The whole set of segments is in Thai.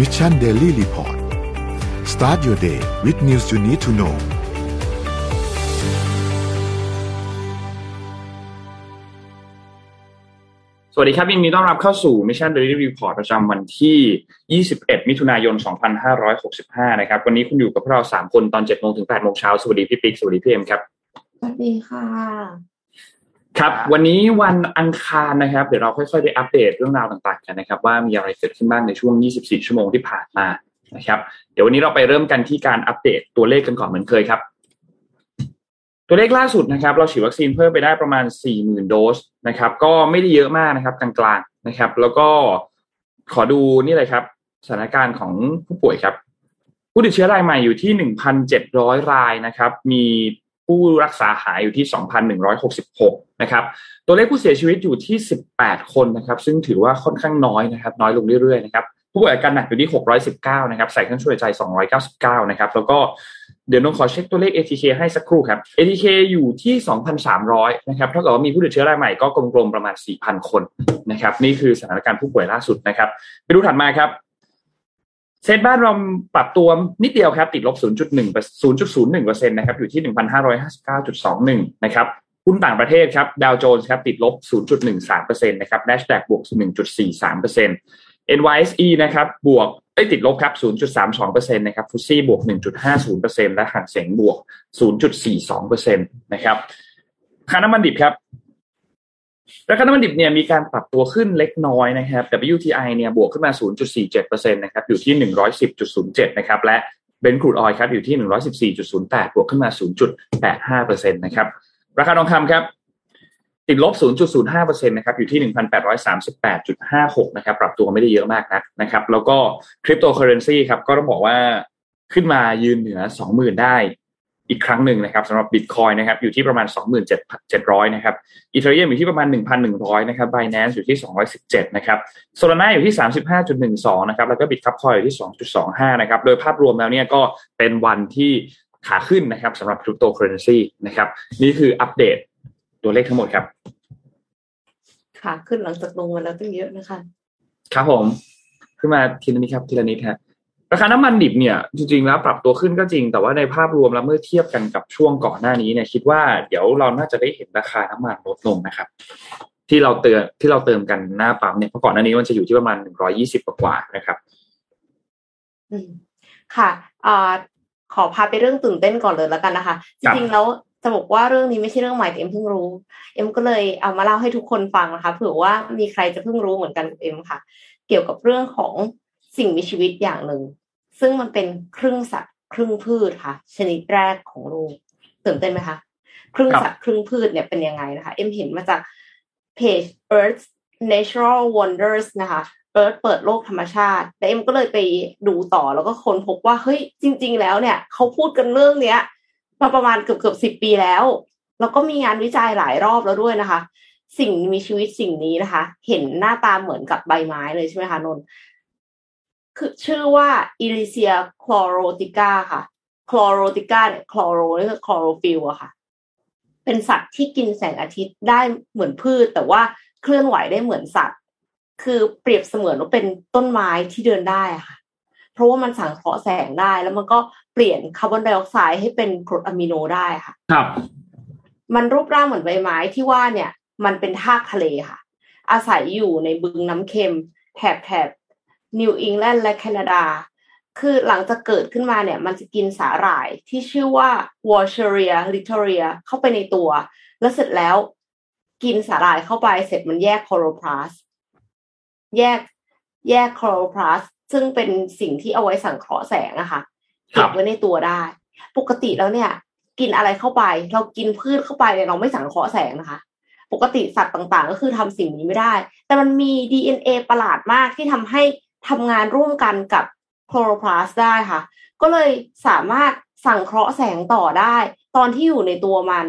Mission Daily Report start your day with news you need to know สวัสดีครับยินดีต้อนรับเข้าสู่ Mission Daily Report ประจำวันที่ 21 มิถุนายน 2565 นะครับ วันนี้คุณอยู่กับพวกเรา 3 คนตอน 7 โมงถึง 8 โมงเช้า สวัสดีพี่ปิ๊ก สวัสดีพี่เอ็มครับ สวัสดีค่ะ ครับ วันนี้วันอังคารนะครับ เดี๋ยวเราค่อยๆไปอัปเดตเรื่องราวต่างๆกันนะครับ ว่ามีอะไรเกิดขึ้นบ้างในช่วง 24 ชั่วโมงที่ผ่านมานะครับ เดี๋ยววันนี้เราไปเริ่มกันที่การอัปเดตตัวเลขกันก่อนเหมือนเคยครับ ตัวเลขล่าสุดนะครับ เราฉีดวัคซีนเพิ่มไปได้ประมาณ 40,000 โดสนะครับ ก็ไม่ได้เยอะมากนะครับ กลางๆนะครับ แล้วก็ขอดูนี่เลยครับ สถานการณ์ของผู้ป่วยครับ ผู้ติดเชื้อรายใหม่อยู่ที่ 1,700 รายนะครับ มี ผู้รักษาหายอยู่ที่ 2,166 นะครับ ตัวเลขผู้เสียชีวิตอยู่ที่ 18 คนนะครับ ซึ่งถือว่าค่อนข้างน้อยนะครับ น้อยลงเรื่อยๆนะครับ ผู้ป่วยอาการหนักอยู่ที่ 619 นะครับ ใส่เครื่องช่วยใจ 299 นะครับ แล้วก็เดี๋ยวน้องขอเช็คตัวเลข ATK ให้สักครู่ครับ ATK อยู่ที่ 2,300 นะครับ เท่ากับว่ามีผู้ติดเชื้อรายใหม่ก็กลมๆประมาณ 4,000 คนนะครับ นี่คือสถานการณ์ผู้ป่วยล่าสุดนะครับ ไปดูถัดมาครับ เซ็ตบ้านเราปรับตัวนิดเดียวครับ ติดลบ 0.1 0.01%นะครับอยู่ที่ 1,559.21 นะครับหุ้นต่างประเทศครับดาวโจนส์ครับติดลบ 0.13%นะครับ NASDAQ บวก 1.43% NYSE นะครับบวกเอ้ติดลบครับ 0.32%นะครับฟุตซี่บวก 1.50%และหังเสงบวก 0.42%นะครับค่าน้ำมันดิบครับ ราคาน้ำมันดิบเนี่ยมีการปรับตัวขึ้นเล็กน้อยนะครับ WTI เนี่ยบวกขึ้นมา 0.47%นะครับอยู่ที่ 110.07 นะครับและBrent crude oil ครับอยู่ที่ 114.08 บวกขึ้นมา 0.85%นะครับราคาทองคำครับติดลบ 0.05%นะครับอยู่ที่ 1,838.56 นะครับปรับตัวไม่ได้เยอะมากนักนะครับแล้วก็คริปโตเคอเรนซีครับก็ต้องบอกว่าขึ้นมายืนเหนือ 20,000 ได้ อีกครั้งหนึ่งนะครับสำหรับบิตคอยนะครับอยู่ที่ประมาณ 27,700 นะครับ Ethereum อยู่ที่ประมาณ 1,100 นะครับ Binance อยู่ที่ 217 นะครับSolana อยู่ที่ 35.12 นะครับแล้วก็ Bitkub Coin อยู่ที่ 2.25 นะครับโดยภาพรวมแล้วเนี่ยก็เป็นวันที่ขาขึ้นนะครับสำหรับคริปโตเคอเรนซีนะครับนี่คืออัปเดตตัวเลขทั้งหมดครับค่ะขึ้นหลังจากลงมาแล้วตั้งเยอะนะคะ ครับผม ขึ้นมาทีละนิดครับทีละนิดฮะ ราคาน้ำมันดิบเนี่ยจริงๆแล้วปรับตัวขึ้นก็จริง แต่ว่าในภาพรวมแล้วเมื่อเทียบกันกับช่วงก่อนหน้านี้เนี่ยคิดว่าเดี๋ยวเราน่าจะได้เห็นราคาน้ำมันลดลงนะครับ ที่เราเตือนที่เราเติมกันหน้าปั๊มเนี่ยเพราะก่อนหน้านี้มันจะอยู่ที่ประมาณหนึ่งร้อยี่สิบกว่านะครับอืมค่ะอ่าขอพาไปเรื่องตื่นเต้นก่อนเลยแล้วกันนะคะจครับริงๆแล้วจะบอกว่าเรื่องนี้ไม่ใช่เรื่องใหม่แต่เอ็มเพิ่งรู้ เอ็มก็เลยเอามาเล่าให้ทุกคนฟังนะคะเผื่อว่ามีใครจะเพิ่งรู้เหมือนกันกับเอ็มค่ะ เกี่ยวกับเรื่องของสิ่งมีชีวิตอย่างหนึ่ง ซึ่งมันเป็นครึ่งสัตว์ครึ่งพืชค่ะ ชนิดแรกของโลกตื่นเต้นไหมคะ ครึ่งสัตว์ครึ่งพืชเนี่ยเป็นยังไงนะคะ เอ็มเห็นมาจากเพจ Earth Natural Wonders นะคะ Earth เปิดโลกธรรมชาติแล้วเอ็มก็เลยไปดูต่อแล้วก็ค้นพบว่าเฮ้ยจริง ๆ แล้วเนี่ย เขาพูดกันเรื่องเนี้ยมาประมาณเกือบเกือบสิบปีแล้ว แล้วก็มีงานวิจัยหลายรอบแล้วด้วยนะคะ สิ่งมีชีวิตสิ่งนี้นะคะ เห็นหน้าตาเหมือนกับใบไม้เลยใช่ไหมคะนนท์ คือชื่อว่าElysia chlorotica ค่ะ chlorotica เนี่ยคลอโรนี่คือคลอโรฟิลล์อะค่ะ เป็นสัตว์ที่กินแสงอาทิตย์ได้เหมือนพืช แต่ว่าเคลื่อนไหวได้เหมือนสัตว์ คือเปรียบเสมือนว่าเป็นต้นไม้ที่เดินได้อะค่ะ เพราะว่ามันสังเคราะห์แสงได้แล้วมันก็เปลี่ยนคาร์บอนไดออกไซด์ให้เป็นกรดอะมิโนได้ค่ะ ครับ มันรูปร่างเหมือนใบไม้ที่ว่าเนี่ย มันเป็นทากทะเลค่ะ อาศัยอยู่ในบึงน้ำเค็มแถบแถบ นิวอิงแลนด์และแคนาดา คือหลังจากเกิดขึ้นมาเนี่ย มันจะกินสาหร่ายที่ชื่อว่า Vaucheria litorea เข้าไปในตัว แล้วเสร็จแล้วกินสาหร่ายเข้าไปเสร็จมันแยกคลอโรพลาสต์แยกแยกคลอโรพลาสต์ซึ่งเป็นสิ่งที่เอาไว้สังเคราะห์แสงอะค่ะครับ เก็บบไว้ในตัวได้ ปกติแล้วเนี่ย กินอะไรเข้าไป เรากินพืชเข้าไปเนี่ยเราไม่สังเคราะห์แสงนะคะ ปกติสัตว์ต่างๆ ก็คือทำสิ่งนี้ไม่ได้ แต่มันมี DNA ประหลาดมากที่ทำให้ ทำงานร่วมกันกับโคโรพลาสได้ค่ะ ก็เลยสามารถสังเคราะห์แสงต่อได้ ตอนที่อยู่ในตัวมัน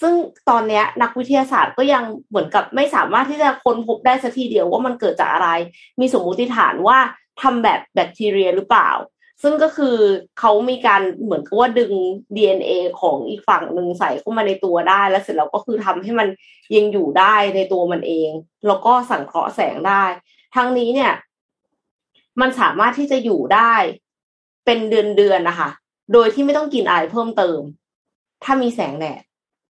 ซึ่งตอนเนี้ยนักวิทยาศาสตร์ก็ยังเหมือนกับไม่สามารถที่จะค้นพบได้สักทีเดียวว่ามันเกิดจากอะไร มีสมมุติฐานว่าทำแบบแบคทีเรียหรือเปล่า ซึ่งก็คือเขามีการเหมือนกับว่าดึง DNA ของอีกฝั่งหนึ่งใส่เข้ามาในตัวได้ แล้วเสร็จแล้วก็คือทำให้มันยังอยู่ได้ในตัวมันเอง แล้วก็สังเคราะห์แสงได้ ทั้งนี้เนี่ย มันสามารถที่จะอยู่ได้เป็นเดือนเดือนนะคะ โดยที่ไม่ต้องกินอะไรเพิ่มเติม ถ้ามีแสงแดด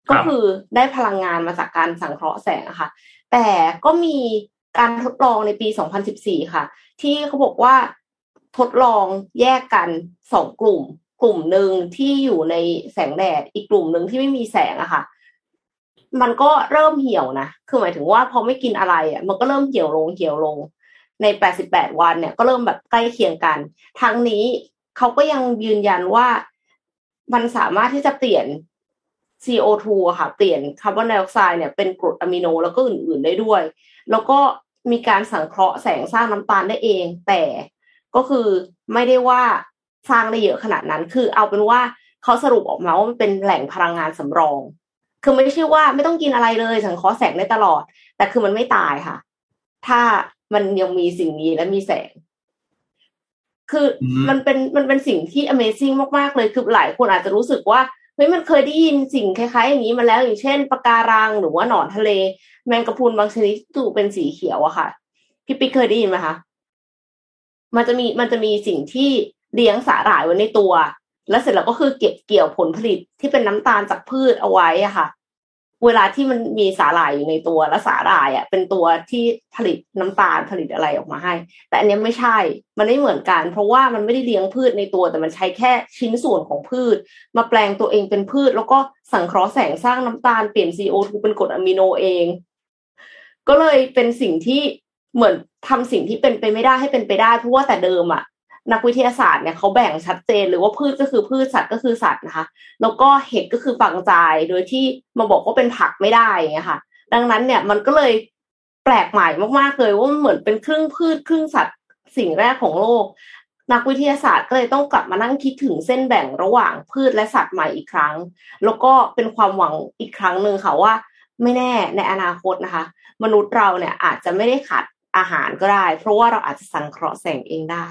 ก็คือได้พลังงานมาจากการสังเคราะห์แสงอะค่ะ แต่ก็มีการทดลองในปี 2014 ค่ะ ที่เขาบอกว่าทดลองแยกกันสองกลุ่ม กลุ่มหนึ่งที่อยู่ในแสงแดด อีกกลุ่มหนึ่งที่ไม่มีแสงอะค่ะ มันก็เริ่มเหี่ยวนะ คือหมายถึงว่าพอไม่กินอะไรอะมันก็เริ่มเหี่ยวลงเหี่ยวลง ใน 88 วันเนี่ยก็เริ่มแบบใกล้เคียงกัน ทั้งนี้เขาก็ยังยืนยันว่ามันสามารถที่จะเปลี่ยน CO2 ค่ะ เปลี่ยนคาร์บอนไดออกไซด์เนี่ยเป็นกรดอะมิโนแล้วก็อื่นๆได้ด้วย แล้วก็มีการสังเคราะห์แสงสร้างน้ำตาลได้เอง แต่ก็คือไม่ได้ว่าสร้างได้เยอะขนาดนั้น คือเอาเป็นว่าเขาสรุปออกมาว่ามันเป็นแหล่งพลังงานสำรอง คือไม่ใช่ว่าไม่ต้องกินอะไรเลยสังเคราะห์แสงได้ตลอด แต่คือมันไม่ตายค่ะ ถ้า มันยังมีสิ่งนี้และมีแสง คือมันเป็นมันเป็นสิ่งที่ Amazing มากๆเลยคือหลายคนอาจจะรู้สึกว่าเฮ้ยมันเคยได้ยินสิ่งคล้ายๆอย่างนี้มาแล้วอย่างเช่นปะการังหรือว่าหนอนทะเล แมงกะพรุนบางชนิดตูเป็นสีเขียวอะค่ะ พี่ปิ๊กเคยได้ยินไหมคะมันจะมีมันจะมีสิ่งที่เลี้ยงสาหร่ายไว้ในตัว แล้วเสร็จแล้วก็คือเก็บเกี่ยวผลผลิตที่เป็นน้ำตาลจากพืชเอาไว้อะค่ะ เวลาที่มันมีสาหร่ายอยู่ในตัวแล้วสาหร่ายอะเป็นตัวที่ผลิตน้ำตาลผลิตอะไรออกมาให้ แต่อันนี้ไม่ใช่ มันไม่เหมือนกัน เพราะว่ามันไม่ได้เลี้ยงพืชในตัว แต่มันใช้แค่ชิ้นส่วนของพืช มาแปลงตัวเองเป็นพืช แล้วก็สังเคราะห์แสงสร้างน้ำตาลเปลี่ยน CO2 เป็นกรดอะมิโนเอง ก็เลยเป็นสิ่งที่เหมือนทำสิ่งที่เป็นไปไม่ได้ให้เป็นไปได้ เพราะว่าแต่เดิมอะ นักวิทยาศาสตร์เนี่ยเขาแบ่งชัดเจนหรือว่าพืชก็คือพืชสัตว์ก็คือสัตว์นะคะ แล้วก็เห็ดก็คือฝังใจโดยที่มาบอกว่าเป็นผักไม่ได้อย่างเงี้ยค่ะ ดังนั้นเนี่ยมันก็เลยแปลกใหม่มากๆเลยว่ามันเหมือนเป็นครึ่งพืชครึ่งสัตว์สิ่งแรกของโลก นักวิทยาศาสตร์ก็เลยต้องกลับมานั่งคิดถึงเส้นแบ่งระหว่างพืชและสัตว์ใหม่อีกครั้ง แล้วก็เป็นความหวังอีกครั้งหนึ่งค่ะว่า ไม่แน่ในอนาคตนะคะ มนุษย์เราเนี่ยอาจจะไม่ได้ขาดอาหารก็ได้ เพราะว่าเราอาจจะสังเคราะห์แสงเองได้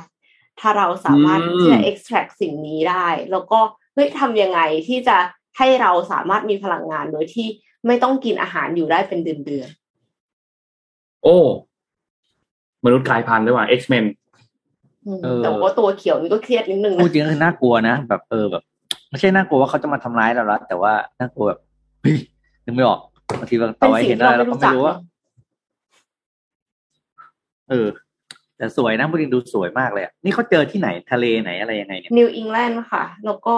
ถ้าเราสามารถที่จะ extract สิ่งนี้ได้ แล้วก็เฮ้ยทำยังไงที่จะให้เราสามารถมีพลังงานโดยที่ไม่ต้องกินอาหารอยู่ได้เป็นเดือนโอ้ มนุษย์กลายพันธุ์ด้วยว่า X-Men ๆอืมแต่ว่าตัวเขียวนี่ก็เครียดนิดนึงพูดนะจริงก็คือน่ากลัวนะแบบเออแบบไม่ใช่น่ากลัวว่าเขาจะมาทำร้ายเราละแต่ว่าน่ากลัวแบบเฮ้ยนึกไม่ออกบางทีบางเป็ต่นอไว้สิ่งเห็นที่อะไรเราเราไม่ก็รู้ไม่จักรู้ว่าเนอะเออ แต่สวยนะพูดจริงดูสวยมากเลยอะนี่เขาเจอที่ไหนทะเลไหนอะไรยังไงเนี่ยนิวอิงแลนด์ค่ะ แล้วก็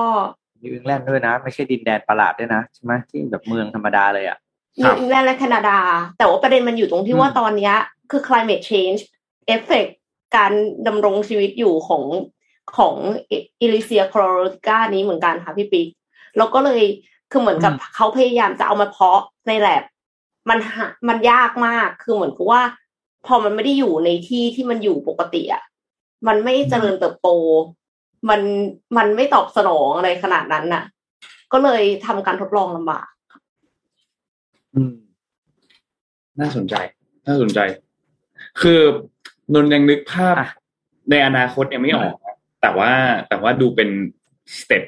นิวอิงแลนด์ด้วยนะ ไม่ใช่ดินแดนประหลาดด้วยนะใช่ไหมที่แบบเมืองธรรมดาเลยอะครันิวบอิงแลนด์และแคนาดา แต่ว่าประเด็นมันอยู่ตรงที่อืมว่าตอนเนี้ยคือ climate change เอฟเฟกการดำรงชีวิตอยู่ของของอิลิเซียโคลโรติก้านี้เหมือนกันค่ะพี่ปิ๊กแล้วก็เลยคือเหมือนกับเขาพยายามจะเอามาเพาะในแลบมันหามันยากมากคือเหมือนกับว่า พอมันไม่ได้อยู่ในที่ที่มันอยู่ปกติอะมันไม่เจริญเติบโต มันมันไม่ตอบสนองอะไรขนาดนั้นน่ะ ก็เลยทำการทดลองลำบากอืม น่าสนใจ น่าสนใจ คือนนท์ยังนึกภาพอะในอนาคตยังไม่ออกนะแต่ว่าแต่ว่าดูเป็นสเต็ป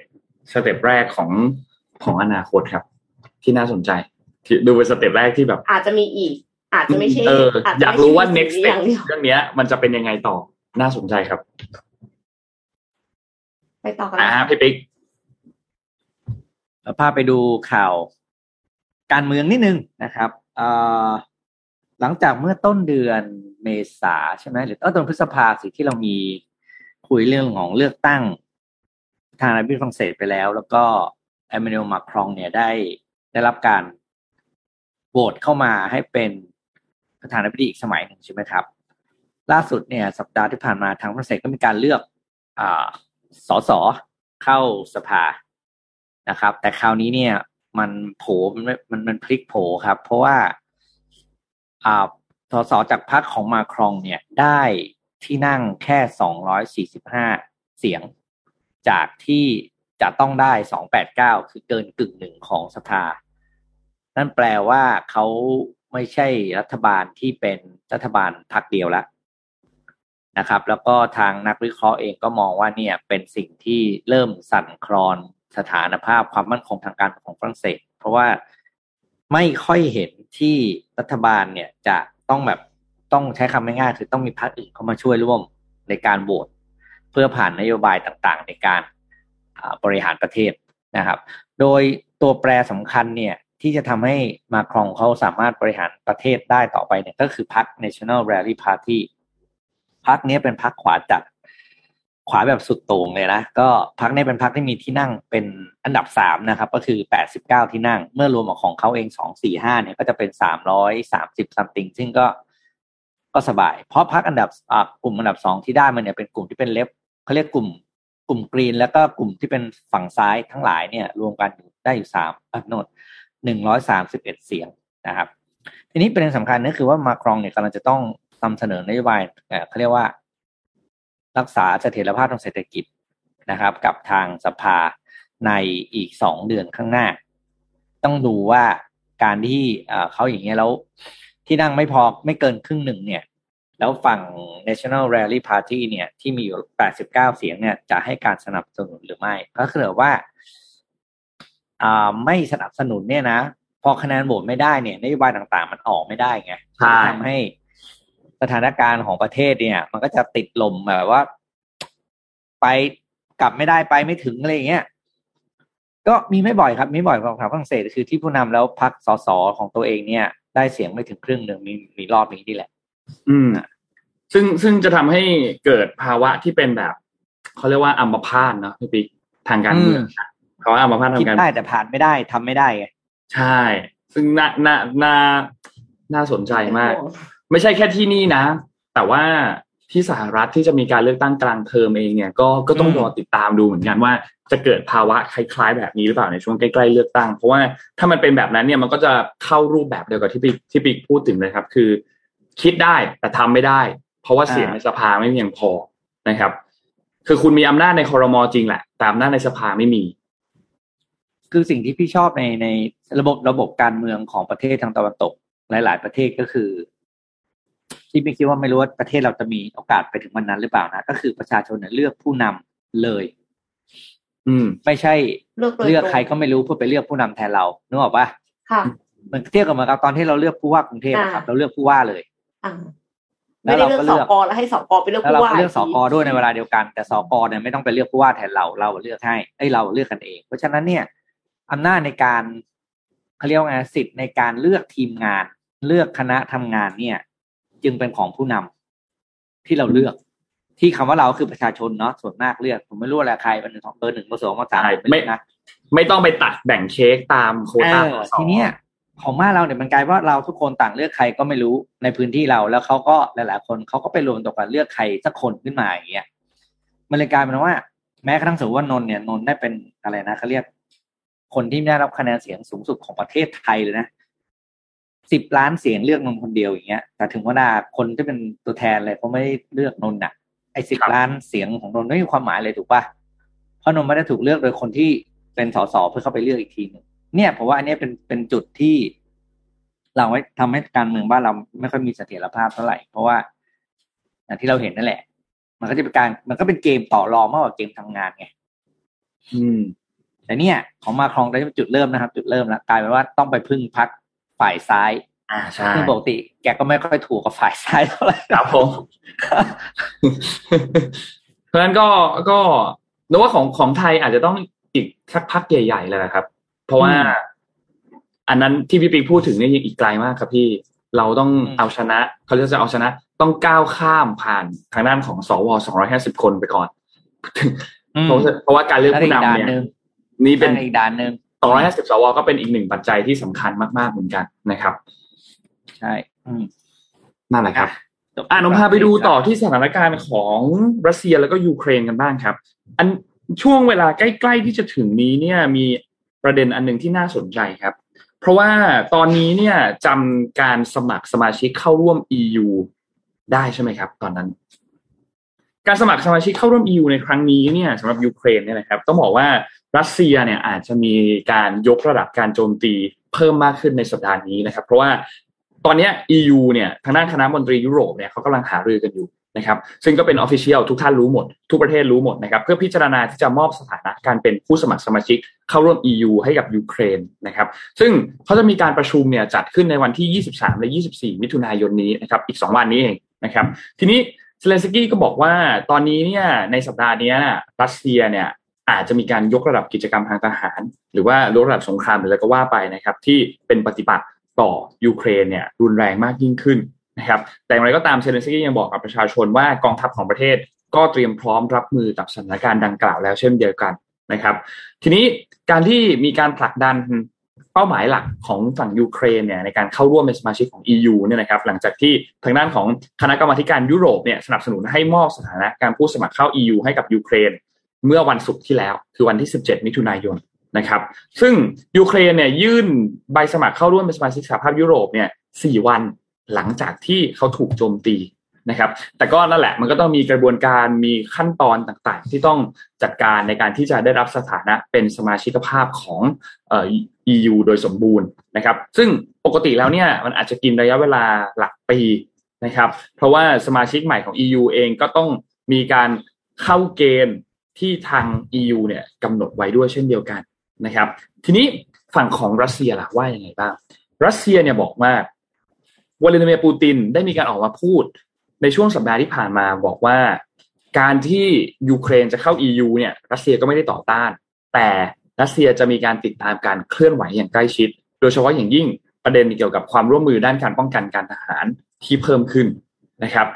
สเต็ปแรกของของอนาคตครับ ที่น่าสนใจที่ดูเป็นสเต็ปแรกที่แบบ อาจจะมีอีก อาจจะไม่ใช่เออจจะอยากไม่ใช่รู้ว่าสิ่ง next นี้ step อย่างเดียวเรื่องเนี้ย มันจะเป็นยังไงต่อน่าสนใจครับ ไปต่อกันอ่านะพี่ปิ๊กเราพาไปดูข่าว การเมืองนิดนึงนะครับเอ่อหลังจากเมื่อต้นเดือนเมษาใช่ไหมหรือต้นพฤษภาสิที่เรามีคุยเรื่องของเลือกตั้งประธานาธิบดีฝรั่งเศสไปแล้ว แล้วก็เอม a น u ลมาครองเนี่ยได้ได้รับการโหวตเข้ามาให้เป็น ประธานาธิบดีอีกสมัยหนึ่งใช่ไหมครับ ล่าสุดเนี่ยสัปดาห์ที่ผ่านมาทางฝรั่งเศสก็มีการเลือกอ่าสสเข้าสภานะครับ แต่คราวนี้เนี่ยมันโผมันม่มันมันพลิกโผครับ เพราะว่าอ่าสสจากพรรคของมาครองเนี่ยได้ที่นั่งแค่สองร้อยสี่สิบห้าเสียง จากที่จะต้องได้สองแปดเก้าคือเกินกึ่งหนึ่งของสภา นั่นแปลว่าเขา ไม่ใช่รัฐบาลที่เป็นรัฐบาลพรรคเดียวแล้วนะครับ แล้วก็ทางนักวิเคราะห์เองก็มองว่าเนี่ยเป็นสิ่งที่เริ่มสั่นคลอนสถานภาพความมั่นคงทางการของฝรั่งเศส เพราะว่าไม่ค่อยเห็นที่รัฐบาลเนี่ยจะต้องแบบต้องใช้คำง่ายๆคือต้องมีพรรคอื่นเข้ามาช่วยร่วมในการโหวตเพื่อผ่านนโยบายต่างๆ ในการบริหารประเทศนะครับ โดยตัวแปรสำคัญเนี่ย ที่จะทำให้มาครองเขาสามารถบริหารประเทศได้ต่อไปเนี่ยก็คือพรรค National Rally Party พรรคนี้เป็นพรรคขวาจัดขวาแบบสุดโต่งเลยนะก็พรรคนี้เป็นพรรคที่มีที่นั่งเป็นอันดับสามนะครับ ก็คือแปดสิบเก้าที่นั่ง เมื่อรวมของเขาเองสองสี่ห้าเนี่ยก็จะเป็นสามร้อยสามสิบซัมติงซึ่งก็ก็สบาย เพราะพรรคอันดับกลุ่มอันดับสองที่ได้มันเนี่ยเป็นกลุ่มที่เป็นเล็บเขาเรียกกลุ่มกลุ่มกรีน แล้วก็กลุ่มที่เป็นฝั่งซ้ายทั้งหลายเนี่ย รวมกันอยู่ได้อยู่สามโนด หนึ่งร้อยสามสิบเอ็ดเสียงนะครับ ทีนี้ประเด็นสำคัญก็คือว่ามาครองเนี่ยกำลังจะต้องนำเสนอนโยบายเขาเรียกว่า รักษาเสถียรภาพทางเศรษฐกิจนะครับ กับทางสภาในอีกสองเดือนข้างหน้า ต้องดูว่าการที่เขาอย่างเงี้ยแล้วที่นั่งไม่พอไม่เกินครึ่งหนึ่งเนี่ย แล้วฝั่ง National Rally Party เนี่ย ที่มีอยู่ 89 เสียงเนี่ย จะให้การสนับสนุนหรือไม่ ก็คือว่า ไม่สนับสนุนเนี่ยนะพอคะแนนโหวตไม่ได้เนี่ยนโยบายต่างๆ มันออกไม่ได้ไงทำให้สถานการณ์ของประเทศเนี่ย มันก็จะติดลมแบบว่า ไปกลับไม่ได้ไปไม่ถึงอะไรอย่างเงี้ยก็มีไม่บ่อยครับมีบ่อยของฝรั่งเศสคือที่ผู้นำแล้วพักสสของตัวเองเนี่ย ได้เสียงไม่ถึงครึ่งหนึ่งมีมีรอบนี้นี่แหละ อืมซึ่งซึ่งจะทำให้เกิดภาวะที่เป็นแบบเขาเรียกว่าอัมพาตเนาะพี่ปิ๊กทางการเมือง เขาอัมพาตทางการได้แต่ผ่านไม่ได้ทำไม่ได้ไงใช่ ซึ่งน่าน่าน่าน่าสนใจมาก ไม่ใช่แค่ที่นี่นะ แต่ว่าที่สหรัฐที่จะมีการเลือกตั้งกลางเทอมเองเนี่ยก็ก็ต้องรอติดตามดูเหมือนกันว่า จะเกิดภาวะคล้ายๆ แบบนี้หรือเปล่าในช่วงใกล้ๆเลือกตั้ง เพราะว่าถ้ามันเป็นแบบนั้นเนี่ยมันก็จะเข้ารูปแบบเดียวกับที่ปิ๊กที่ปิ๊กพูดถึงเลยครับ คือ คิดได้แต่ทำไม่ได้ เพราะว่าเสียงในสภาไม่เพียงพอนะครับ คือคุณมีอำนาจในคอรมอจริงแหละแต่อำนาจในสภาไม่มี คือสิ่งที่พี่ชอบในในระบบระบบการเมืองของประเทศทางตะวันตก หลาย ๆ ประเทศก็คือ ที่ไม่คิดว่าไม่รู้ว่าประเทศเราจะมีโอกาสไปถึงวันนั้นหรือเปล่านะก็คือประชาชนเลือกผู้นำเลย อืม ไม่ใช่เลือกใครก็ไม่รู้เพื่อไปเลือกผู้นำแทนเรานึกออกปะค่ะเหมือนเทียบกับเหมือนกับตอนที่เราเลือกผู้ว่ากรุงเทพครับ เราเลือกผู้ว่าเลยแล้วเราก็เลือกสกแล้วให้สกไปเลือกผู้ว่าแล้วเราก็เลือกสกด้วยในเวลาเดียวกัน แต่สกเนี่ยไม่ต้องไปเลือกผู้ว่าแทนเราเราเลือกให้ไอ้เราเลือกกันเอง เพราะฉะนั้นเนี่ย อำนาจในการเขาเรียกว่าไงสิทธิ์ในการเลือกทีมงาน เลือกคณะทำงานเนี่ย จึงเป็นของผู้นำที่เราเลือก ที่คำว่าเราคือประชาชนเนาะส่วนมากเลือกผมไม่รู้อะไรใครเป็นหนึ่งเบอร์หนึ่งเบอร์สองเบอร์สามไม่นะไม่ต้องไปตัดแบ่งเค้กตามโคต้าทีเนี้ยของมาเราเนี่ยมันกลายว่าเราทุกคนต่างเลือกใครก็ไม่รู้ในพื้นที่เราแล้วเขาก็หลาย ๆ คนเขาก็ไปรวมตัวกันเลือกใครสักคนขึ้นมาอย่างเงี้ยมันเลยกลายเป็นว่า แม้กระทั่งสมมติว่านนเนี่ยนนได้เป็นอะไรนะเขาเรียก คนที่ได้รับคะแนนเสียงสูงสุดของประเทศไทยเลยนะสิบล้านเสียงเลือกนนคนเดียวอย่างเงี้ย แต่ถึงว่าคนที่เป็นตัวแทนเลยเขาไม่ได้เลือกนนอะ ไอ้สิบล้านเสียงของนนไม่มีความหมายเลยถูกปะเพราะนนไม่ได้ถูกเลือกโดยคนที่เป็นสสเพื่อเข้าไปเลือกอีกทีหนึ่งเนี่ยเพราะว่าอันนี้เป็นเป็นจุดที่ เราไว้ทำให้การเมืองบ้านเราไม่ค่อยมีเสถียรภาพเท่าไหร่ เพราะว่าอย่างที่เราเห็นนั่นแหละ มันก็จะเป็นการมันก็เป็นเกมต่อรองมากกว่าเกมทำงานไงอืม แต่เนี่ยของมาครองได้เป็นจุดเริ่มนะครับ จุดเริ่มแล้วกลายเป็นว่าต้องไปพึ่งพักฝ่ายซ้าย อ่าใช่ปกติ แกก็ไม่ค่อยถูกกับฝ่ายซ้ายเท่าไหร่ครับผมเพราะฉะนั้นก็ก็นึกว่าของของไทยอาจจะต้องอีกสักพักใหญ่ๆเลยนะครับ เพราะว่าอันนั้นที่พี่ปีพูดถึงเนี่ยยังอีกไกลมากครับพี่เราต้องเอาชนะเขาเรียกจะเอาชนะ ต้องก้าวข้ามผ่านทางด้านของสวสองร้อยห้าสิบคนไปก่อน เพราะว่าการเลือกผู้นำเนี่ย นี่เป็นอีกด้านหนึ่งสองร้อยห้าสิบสวก็เป็นอีกหนึ่งปัจจัยที่สำคัญมากๆเหมือนกันนะครับ ใช่นั่นแหละครับอ่านมพาไปดูต่อที่สถานการณ์ของรัสเซียแล้วก็ยูเครนกันบ้างครับ อันช่วงเวลาใกล้ๆที่จะถึงนี้เนี่ย มีประเด็นอันหนึ่งที่น่าสนใจครับ เพราะว่าตอนนี้เนี่ยจำการสมัครสมาชิกเข้าร่วม EU ได้ใช่ไหมครับ ตอนนั้น การสมัครสมาชิกเข้าร่วม EU ในครั้งนี้เนี่ยสำหรับยูเครนเนี่ยนะครับต้องบอกว่า รัสเซียเนี่ยอาจจะมีการยกระดับการโจมตีเพิ่มมากขึ้นในสัปดาห์นี้นะครับ เพราะว่าตอนนี้ EU เนี่ยทางด้านคณะมนตรียุโรปเนี่ยเขากำลังหารือกันอยู่นะครับซึ่งก็เป็น official ทุกท่านรู้หมด ทุกประเทศรู้หมดนะครับเพื่อพิจารณาที่จะมอบสถานะการเป็นผู้สมัครสมาชิกเข้าร่วม EU ให้กับยูเครนนะครับซึ่งเขาจะมีการประชุมเนี่ยจัดขึ้นในวันที่ 23 และ 24 มิถุนายนนี้นะครับอีก 2 วันนี้เองนะครับทีนี้เซเลนสกี้ก็บอกว่าตอนนี้เนี่ยในสัปดาห์นี้รัสเซียเนี่ย อาจจะมีการยกระดับกิจกรรมทางทหาร หรือว่ายกระดับสงครามหรืออะไรก็ว่าไปนะครับ ที่เป็นปฏิบัติต่อยูเครนเนี่ยรุนแรงมากยิ่งขึ้นนะครับ แต่อย่างไรก็ตามเซเลนสกี้ยังบอกกับประชาชนว่ากองทัพของประเทศก็เตรียมพร้อมรับมือกับสถานการณ์ดังกล่าวแล้วเช่นเดียวกันนะครับ ทีนี้การที่มีการผลักดันเป้าหมายหลักของฝั่งยูเครนเนี่ยในการเข้าร่วมเป็นสมาชิกของ EU เนี่ยนะครับหลังจากที่ทางด้านของคณะกรรมาธิการยุโรปเนี่ยสนับสนุนให้มอบสถานะการผู้สมัครเข้า EU ให้กับยูเครน เมื่อวันศุกร์ที่แล้ว คือวันที่ 17 มิถุนายนนะครับ ซึ่งยูเครนเนี่ยยื่นใบสมัครเข้าร่วมเป็นสมาชิกสหภาพยุโรปเนี่ย4วันหลังจากที่เขาถูกโจมตีนะครับ แต่ก็นั่นแหละมันก็ต้องมีกระบวนการมีขั้นตอนต่างๆ ที่ต้องจัดการในการที่จะได้รับสถานะเป็นสมาชิกภาพของเอ่อ EU โดยสมบูรณ์นะครับ ซึ่งปกติแล้วเนี่ยมันอาจจะกินระยะเวลาหลักปีนะครับ เพราะว่าสมาชิกใหม่ของ EU เองก็ต้องมีการเข้าเกณฑ์ ที่ทาง EU เนี่ยกำหนดไว้ด้วยเช่นเดียวกันนะครับ ทีนี้ฝั่งของรัสเซียล่ะว่ายังไงบ้าง รัสเซียเนี่ยบอกว่าวลาดิเมียร์ปูตินได้มีการออกมาพูดในช่วงสัปดาห์ที่ผ่านมาบอกว่า การที่ยูเครนจะเข้า EU เนี่ยรัสเซียก็ไม่ได้ต่อต้าน แต่รัสเซียจะมีการติดตามการเคลื่อนไหวอย่างใกล้ชิด โดยเฉพาะอย่างยิ่งประเด็นเกี่ยวกับความร่วมมือด้านการป้องกันการทหารที่เพิ่มขึ้น นะครับ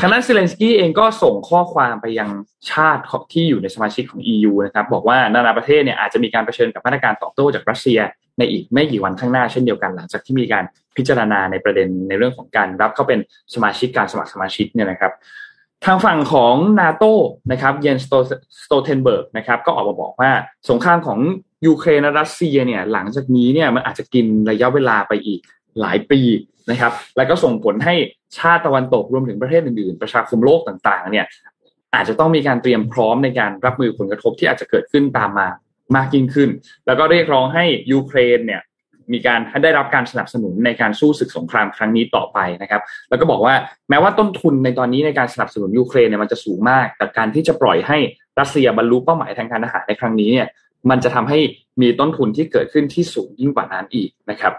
ทางด้านเซเลนสกี้เองก็ส่งข้อความไปยังชาติที่อยู่ในสมาชิกของ EU นะครับบอกว่านานาประเทศเนี่ยอาจจะมีการเผชิญกับมาตรการตอบโต้จากรัสเซีย ในอีกไม่กี่วันข้างหน้าเช่นเดียวกันหลังจากที่มีการพิจารณาในประเด็นในเรื่องของการรับเข้าเป็นสมาชิกการสมัครสมาชิกเนี่ยนะครับทางฝั่งของนาโตนะครับเยนสโตเทนเบิร์กนะครับก็ออกมาบอกว่าสงครามของยูเครนและรัสเซียเนี่ยหลังจากนี้เนี่ยมันอาจจะกินระยะเวลาไปอีกหลายปี นะครับ แล้วก็ส่งผลให้ชาติตะวันตกรวมถึงประเทศอื่นๆ ประชาคมโลกต่างๆ เนี่ย อาจจะต้องมีการเตรียมพร้อมในการรับมือผลกระทบที่อาจจะเกิดขึ้นตามมามากยิ่งขึ้น แล้วก็เรียกร้องให้ยูเครนเนี่ยมีการได้รับการสนับสนุนในการสู้ศึกสงครามครั้งนี้ต่อไปนะครับ แล้วก็บอกว่าแม้ว่าต้นทุนในตอนนี้ในการสนับสนุนยูเครนเนี่ยมันจะสูงมาก แต่การที่จะปล่อยให้รัสเซียบรรลุเป้าหมายทางการทหารในครั้งนี้เนี่ย มันจะทำให้มีต้นทุนที่เกิดขึ้นที่สูงยิ่งกว่านั้นอีกนะครับ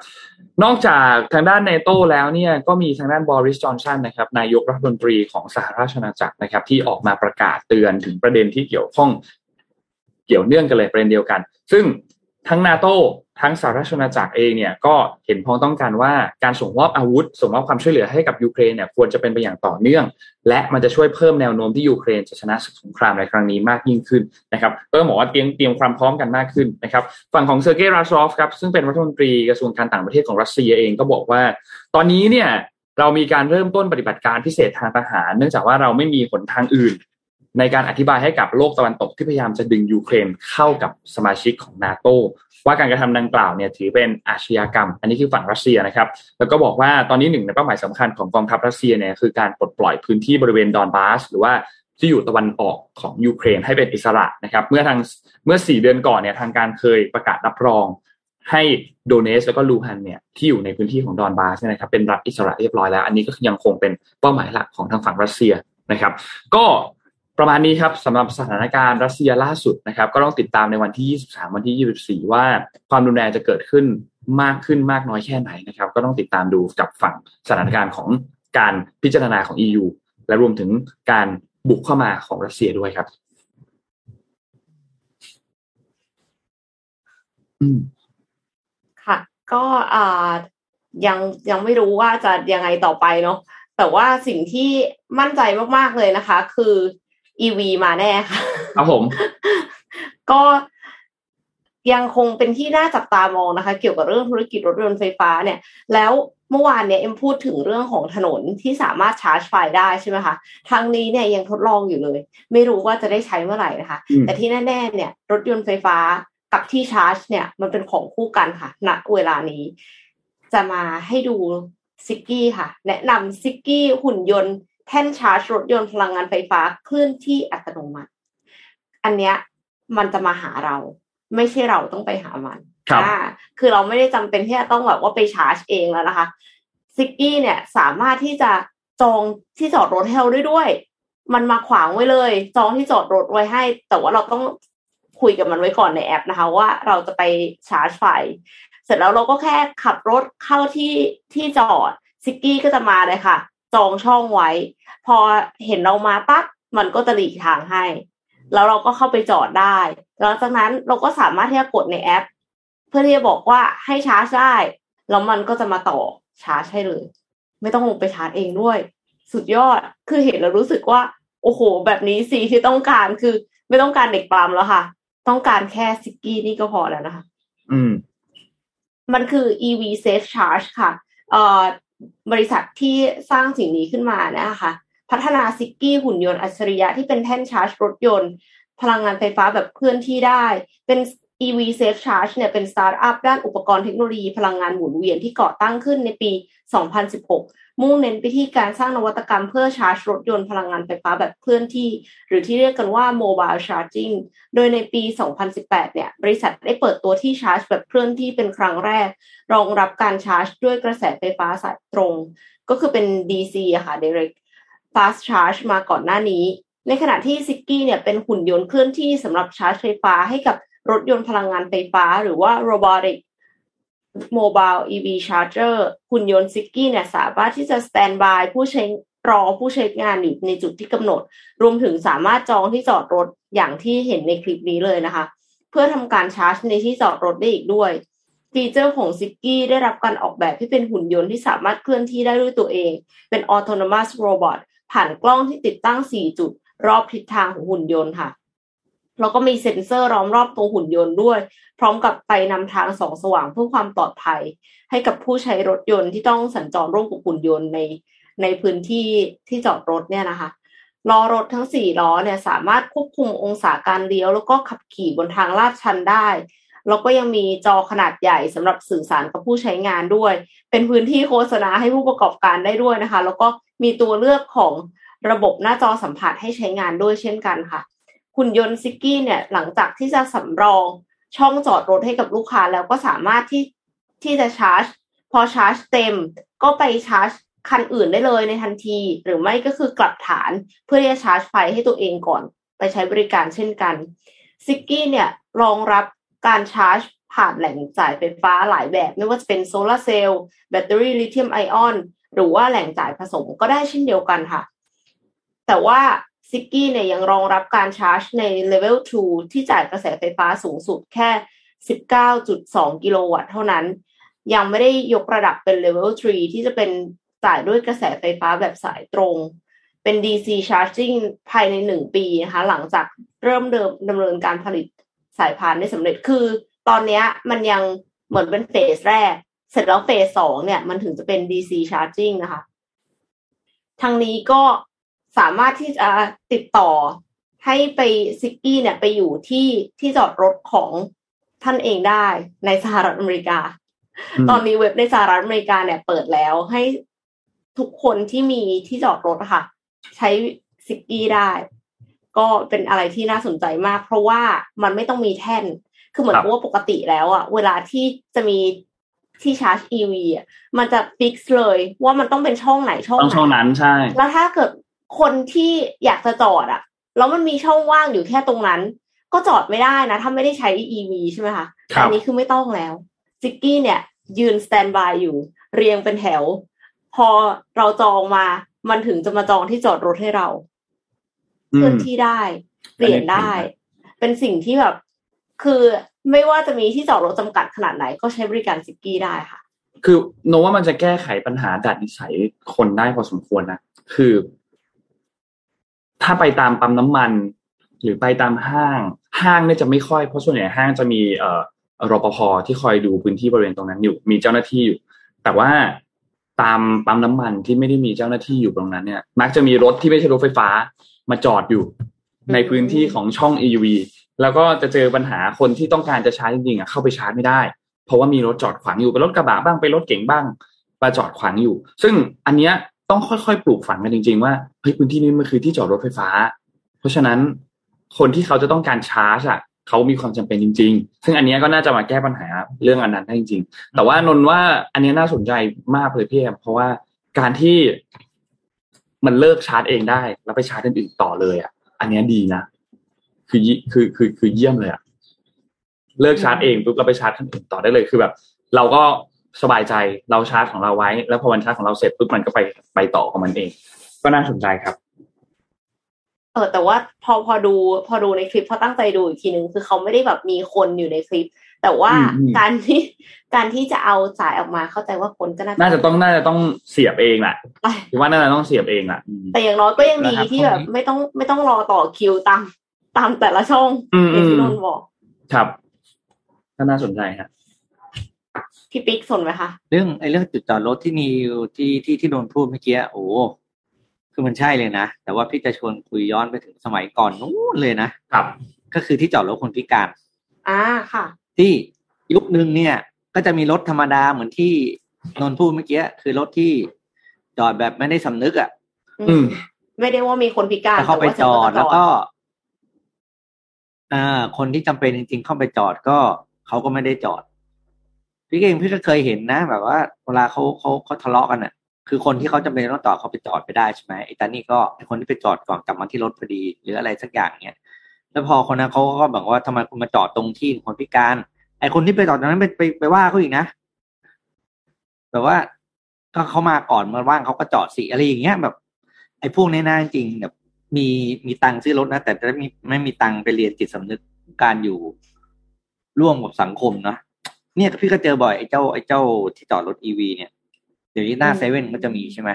นอกจากทางด้านเนโตแล้วเนี่ยก็มีทางด้านบริสจอนสันนะครับนายกรัฐมนตรีของสหราชอาณาจักรนะครับ ที่ออกมาประกาศเตือนถึงประเด็นที่เกี่ยวข้องเกี่ยวเนื่องกันเลยประเด็นเดียวกัน ซึ่งทั้งนาโต ทั้งสหราชอาณาจักรเองเนี่ยก็เห็นพ้องต้องการว่าการส่งมอบอาวุธ ส่งมอบความช่วยเหลือให้กับยูเครนเนี่ยควรจะเป็นไปอย่างต่อเนื่อง และมันจะช่วยเพิ่มแนวโน้มที่ยูเครนจะชนะสงครามในครั้งนี้มากยิ่งขึ้นนะครับก็บอกว่าเตรียมเตรียมความพร้อมกันมากขึ้นนะครับฝั่งของเซอร์เกย์ราชอฟครับซึ่งเป็นรัฐมนตรีกระทรวงการต่างประเทศของรัสเซียเองก็บอกว่า ตอนนี้เนี่ยเรามีการเริ่มต้นปฏิบัติการพิเศษทางทหาร เนื่องจากว่าเราไม่มีหนทางอื่น ในการอธิบายให้กับโลกตะวันตกที่พยายามจะดึงยูเครนเข้ากับสมาชิกของนาโต ว่าการกระทำดังกล่าวเนี่ยถือเป็นอาชญากรรม อันนี้คือฝั่งรัสเซียนะครับ แล้วก็บอกว่าตอนนี้หนึ่งในเป้าหมายสำคัญของกองทัพรัสเซียเนี่ยคือการปลดปล่อยพื้นที่บริเวณดอนบาสหรือว่าที่อยู่ตะวันออกของยูเครนให้เป็นอิสระนะครับ เมื่อทางเมื่อสี่เดือนก่อนเนี่ยทางการเคยประกาศรับรองให้โดเนสแล้วก็ลูฮันเนี่ยที่อยู่ในพื้นที่ของดอนบาสนะครับเป็นรัฐอิสระเรียบร้อยแล้ว อันนี้ก็ยังคงเป็นเป้าหมายหลักของทางฝั่งรัสเซียนะครับ ก็ ประมาณนี้ครับสำหรับสถานการณ์รัสเซียล่าสุดนะครับ ก็ต้องติดตามในวันที่ 23 วันที่ 24 ว่าความรุนแรงจะเกิดขึ้นมากขึ้นมากน้อยแค่ไหนนะครับ ก็ต้องติดตามดูกับฝั่งสถานการณ์ของการพิจารณาของ EU และรวมถึงการบุกเข้ามาของรัสเซียด้วยครับอืมค่ะ ก็อ่ายังยังไม่รู้ว่าจะยังไงต่อไปเนาะแต่ว่าสิ่งที่มั่นใจมากๆเลยนะคะ คือ EV มาแน่ค่ะครับผม ก็ยังคงเป็นที่น่าจับตามองนะคะ เกี่ยวกับเรื่องธุรกิจรถยนต์ไฟฟ้าเนี่ย แล้วเมื่อวานเนี่ยเอ็มพูดถึงเรื่องของถนนที่สามารถชาร์จไฟได้ใช่ไหมคะทางนี้เนี่ยยังทดลองอยู่เลย ไม่รู้ว่าจะได้ใช้เมื่อไหร่นะคะ แต่ที่แน่ๆเนี่ย รถยนต์ไฟฟ้ากับที่ชาร์จ เนี่ย มันเป็นของคู่กันค่ะณเวลานี้ จะมาให้ดูซิกกี้ค่ะ แนะนำซิกกี้หุ่นยนต์ แท่นชาร์จรถยนต์พลังงานไฟฟ้าเคลื่อนที่อัตโนมัติ อันเนี้ยมันจะมาหาเรา ไม่ใช่เราต้องไปหามันครับอ่าคือเราไม่ได้จำเป็นที่จะต้องแบบว่าไปชาร์จเองแล้วนะคะซิกกี้เนี่ยสามารถที่จะจองที่จอดรถให้เราได้ด้วย มันมาขวางไว้เลย จองที่จอดรถไว้ให้ แต่ว่าเราต้องคุยกับมันไว้ก่อนในแอปนะคะ ว่าเราจะไปชาร์จไฟ เสร็จแล้วเราก็แค่ขับรถเข้าที่ที่จอดซิกกี้ก็จะมาเลยค่ะจ องช่องไว้ พอเห็นเรามาปั๊บมันก็จะหลีกทางให้ แล้วเราก็เข้าไปจอดได้หลังจากนั้นเราก็สามารถที่จะกดในแอป เพื่อที่จะบอกว่าให้ชาร์จได้แล้วมันก็จะมาต่อชาร์จให้เลย ไม่ต้องลงไปชาร์จเองด้วย สุดยอดคือเห็นแล้วรู้สึกว่า โอ้โห แบบนี้สิที่ต้องการคือ ไม่ต้องการเด็กปั๊มแล้วค่ะ ต้องการแค่ Ziggy นี่ก็พอแล้วนะคะ อืม มันคือ EV Safe Charge ค่ะ เอ่อ บริษัทที่สร้างสิ่งนี้ขึ้นมานะคะพัฒนา Ziggy หุ่นยนต์อัจฉริยะที่เป็นแท่นชาร์จรถยนต์ พลังงานไฟฟ้าแบบเคลื่อนที่ได้ เป็น EV Safe Charge เนี่ยเป็นสตาร์ทอัพด้านอุปกรณ์เทคโนโลยีพลังงานหมุนเวียนที่ก่อตั้งขึ้นในปี 2016 มุ่งเน้นไปที่การสร้างนวัตกรรมเพื่อชาร์จรถยนต์พลังงานไฟฟ้าแบบเคลื่อนที่ หรือที่เรียกกันว่า Mobile Charging โดยในปี 2018 เนี่ยบริษัทได้เปิดตัวที่ชาร์จแบบเคลื่อนที่เป็นครั้งแรก รองรับการชาร์จด้วยกระแสไฟฟ้าสายตรง ก็คือเป็น DC ค่ะ Direct Fast Charge มาก่อนหน้านี้ ในขณะที่ซิกกี้เนี่ยเป็นหุ่นยนต์เคลื่อนที่สำหรับชาร์จไฟฟ้าให้กับ รถยนต์พลังงานไฟฟ้า หรือว่า Robotic Mobile EV Charger หุ่นยนต์ Ziggy เนี่ยสามารถที่จะ standby ผู้ใช้รอผู้ใช้งานอยู่ในจุดที่กำหนด รวมถึงสามารถจองที่จอดรถอย่างที่เห็นในคลิปนี้เลยนะคะ เพื่อทำการชาร์จในที่จอดรถได้อีกด้วย feature ของ Ziggy ได้รับการออกแบบที่เป็นหุ่นยนต์ที่สามารถเคลื่อนที่ได้ด้วยตัวเอง เป็น autonomous robot ผ่านกล้องที่ติดตั้ง 4 จุด รอบทิศทางของหุ่นยนต์ค่ะ แล้วก็มีเซ็นเซอร์ล้อมรอบตัวหุ่นยนต์ด้วย พร้อมกับไฟนำทางสองสว่างเพื่อความปลอดภัย ให้กับผู้ใช้รถยนต์ที่ต้องสัญจรร่วมกับหุ่นยนต์ในในพื้นที่ที่จอดรถเนี่ยนะคะล้อรถทั้งสี่ล้อเนี่ยสามารถควบคุมองศาการเลี้ยว แล้วก็ขับขี่บนทางลาดชันได้แล้วก็ยังมีจอขนาดใหญ่สำหรับสื่อสารกับผู้ใช้งานด้วย เป็นพื้นที่โฆษณาให้ผู้ประกอบการได้ด้วยนะคะ แล้วก็มีตัวเลือกของระบบหน้าจอสัมผัสให้ใช้งานด้วยเช่นกันค่ะ หุ่นยนต์ Ziggy เนี่ยหลังจากที่จะสำรองช่องจอดรถให้กับลูกค้าแล้วก็สามารถที่ที่จะชาร์จ พอชาร์จเต็ม ก็ไปชาร์จคันอื่นได้เลยในทันที หรือไม่ก็คือกลับฐานเพื่อที่จะชาร์จไฟให้ตัวเองก่อน ไปใช้บริการเช่นกัน Ziggy เนี่ยรองรับการชาร์จผ่านแหล่งจ่ายไฟฟ้าหลายแบบ ไม่ว่าจะเป็นโซลาร์เซลล์แบตเตอรี่ลิเธียมไอออนหรือว่าแหล่งจ่ายผสมก็ได้เช่นเดียวกันค่ะ แต่ว่า Ziggy เนี่ยยังรองรับการชาร์จในเลเวล 2 ที่จ่ายกระแสไฟฟ้าสูงสุดแค่ 19.2 กิโลวัตต์เท่านั้น ยังไม่ได้ยกระดับเป็นเลเวล 3 ที่จะเป็นจ่ายด้วยกระแสไฟฟ้าแบบสายตรง เป็น DC charging ภายในหนึ่งปีนะคะหลังจากเริ่มเดิมดำเนินการผลิตสายพานได้สำเร็จคือ ตอนนี้มันยังเหมือนเป็น phase แรก เสร็จแล้ว phase สองเนี่ยมันถึงจะเป็น DC charging นะคะทางนี้ก็ สามารถที่จะติดต่อให้ไปซิกกี้เนี่ยไปอยู่ที่ที่จอดรถของท่านเองได้ในสหรัฐอเมริกา ตอนนี้เว็บในสหรัฐอเมริกาเนี่ยเปิดแล้วให้ทุกคนที่มีที่จอดรถค่ะ ใช้ซิกกี้ได้ ก็เป็นอะไรที่น่าสนใจมาก เพราะว่ามันไม่ต้องมีแท่น คือเหมือนกับว่าปกติแล้วอะเวลาที่จะมีที่ชาร์จ EV อะมันจะฟิกซ์เลยว่ามันต้องเป็นช่องไหนช่องต้องช่องนั้นใช่ แล้วถ้าเกิด คนที่อยากจะจอดอะแล้วมันมีช่องว่างอยู่แค่ตรงนั้น ก็จอดไม่ได้นะ ถ้าไม่ได้ใช้ EV ใช่ไหมคะครับอันี้คือไม่ต้องแล้วซิกกี้เนี่ย ยืนสแตนบายอยู่ เรียงเป็นแถว พอเราจองมา มันถึงจะมาจองที่จอดรถให้เราอืเคลื่อมนที่ได้ เปลี่ยนได้ เป็นสิ่งที่แบบ คือไม่ว่าจะมีที่จอดรถจำกัดขนาดไหน ก็ใช้บริการซิกกี้ได้ค่ะ คือโนว่ามันจะแก้ไขปัญหาดัดนิสัยคนได้พอสมควรนะคือ ถ้าไปตามปั๊มน้ำมัน หรือไปตามห้าง ห้างเนี่ยจะไม่ค่อยเพราะส่วนใหญ่ห้างจะมีเอ่อรปภที่คอยดูพื้นที่บริเวณตรงนั้นอยู่ มีเจ้าหน้าที่อยู่ แต่ว่าตามปั๊มน้ำมันที่ไม่ได้มีเจ้าหน้าที่อยู่ตรงนั้นเนี่ย มักจะมีรถที่ไม่ใช่รถไฟฟ้ามาจอดอยู่ ในพื้นที่ของช่อง EV แล้วก็จะเจอปัญหาคนที่ต้องการจะชาร์จจริงๆอะเข้าไปชาร์จไม่ได้ เพราะว่ามีรถจอดขวางอยู่เป็นรถกระบะบ้างเป็นรถเก๋งบ้างมาจอดขวางอยู่ ซึ่งอันเนี้ย ต้องค่อยๆ ปลูกฝังกันจริง ๆ ว่าเฮ้ยพื้นที่นี้มันคือที่จอดรถไฟฟ้า เพราะฉะนั้นคนที่เขาจะต้องการชาร์จอะเขามีความจำเป็นจริง ๆ ซึ่งอันนี้ก็น่าจะมาแก้ปัญหาเรื่องอันนั้นได้จริง ๆ แต่ว่านนท์ว่าอันนี้น่าสนใจมากเลยพี่แอมเพราะว่าการที่มันเลิกชาร์จเองได้ แล้วไปชาร์จอื่นต่อเลยอะ อันนี้ดีนะคือคือคือคือเยี่ยมเลยอะเลิกชาร์จเองปุ๊บเราไปชาร์จคันอื่นต่อได้เลยคือแบบ เราก็ สบายใจเราชาร์จของเราไว้ แล้วพอมันชาร์จของเราเสร็จปุ๊บมันก็ไปไปต่อของมันเอง ก็น่าสนใจครับ เออแต่ว่าพอพอดูพอดูในคลิปพอตั้งใจดูอีกทีนึงคือเขาไม่ได้แบบมีคนอยู่ในคลิป แต่ว่าอืมอืมการที่การที่จะเอาสายออกมาเข้าใจว่าคนก็น่าน่าจะต้องน่าจะต้องเสียบเองแหละไปคิดว่าน่าจะต้องเสียบเองแหละอืมแต่อย่างน้อยก็ยังดีนะครับที่แบบพวกนี้ไม่ต้องไม่ต้องรอต่อคิวตามตามแต่ละช่องอืมอย่างที่อืนมนท์บอก ครับก็น่าสนใจครับ พี่ปิ๊กสนไหมคะเรื่องไอ้เรื่องจุดจอดรถที่นิวที่ที่ที่โดนพูดเมื่อกี้โอ้คือมันใช่เลยนะ แต่ว่าพี่จะชวนคุยย้อนไปถึงสมัยก่อนนู้นเลยนะครับ ก็คือที่จอดรถคนพิการ อ่าค่ะ ที่ยุคนึงเนี่ย ก็จะมีรถธรรมดาเหมือนที่นนท์พูดเมื่อกี้คือรถที่จอดแบบไม่ได้สำนึกอะอืม ไม่ได้ว่ามีคนพิการแต่เข้าไปแต่ว่จอดฉันแล้วก็อ่าคนที่จำเป็นจริง ๆ เข้าไปจอดก็เขาก็ไม่ได้จอด พี่เองพี่ก็เคยเห็นนะ แบบว่าเวลาเขาเขาเขาทะเลาะกันอะ คือคนที่เขาจำเป็นต้องจอเขาไปจอดไปได้ใช่ไหมไอ้ตานี่ก็ไอ้คนที่ไปจอดก่อนกลับมาที่รถพอดี หรืออะไรสักอย่างเนี้ยแล้วพอคนนั้นเขาก็บอกว่าทำไมคุณมาจอดตรงที่คนพิการ ไอ้คนที่ไปจอดตรงนั้นไปไปไปว่าเขาอีกนะแบบว่าก็เขามาก่อนมาว่างเขาก็จอดสิอะไรอย่างเงี้ยแบบ ไอ้พวกนี้น่าจริงแบบมีมีตังค์ซื้อรถนะ แต่จะไม่ไม่มีตังค์ไปเรียนจิตสำนึกการอยู่ร่วมกับสังคมเนาะ เนี่ยพี่ก็เจอบ่อยไอ้เจ้าไอ้เจ้าที่จอดรถอีวีเนี่ย เดี๋ยวนี้หน้าเซเว่นก็จะมีใช่ไหม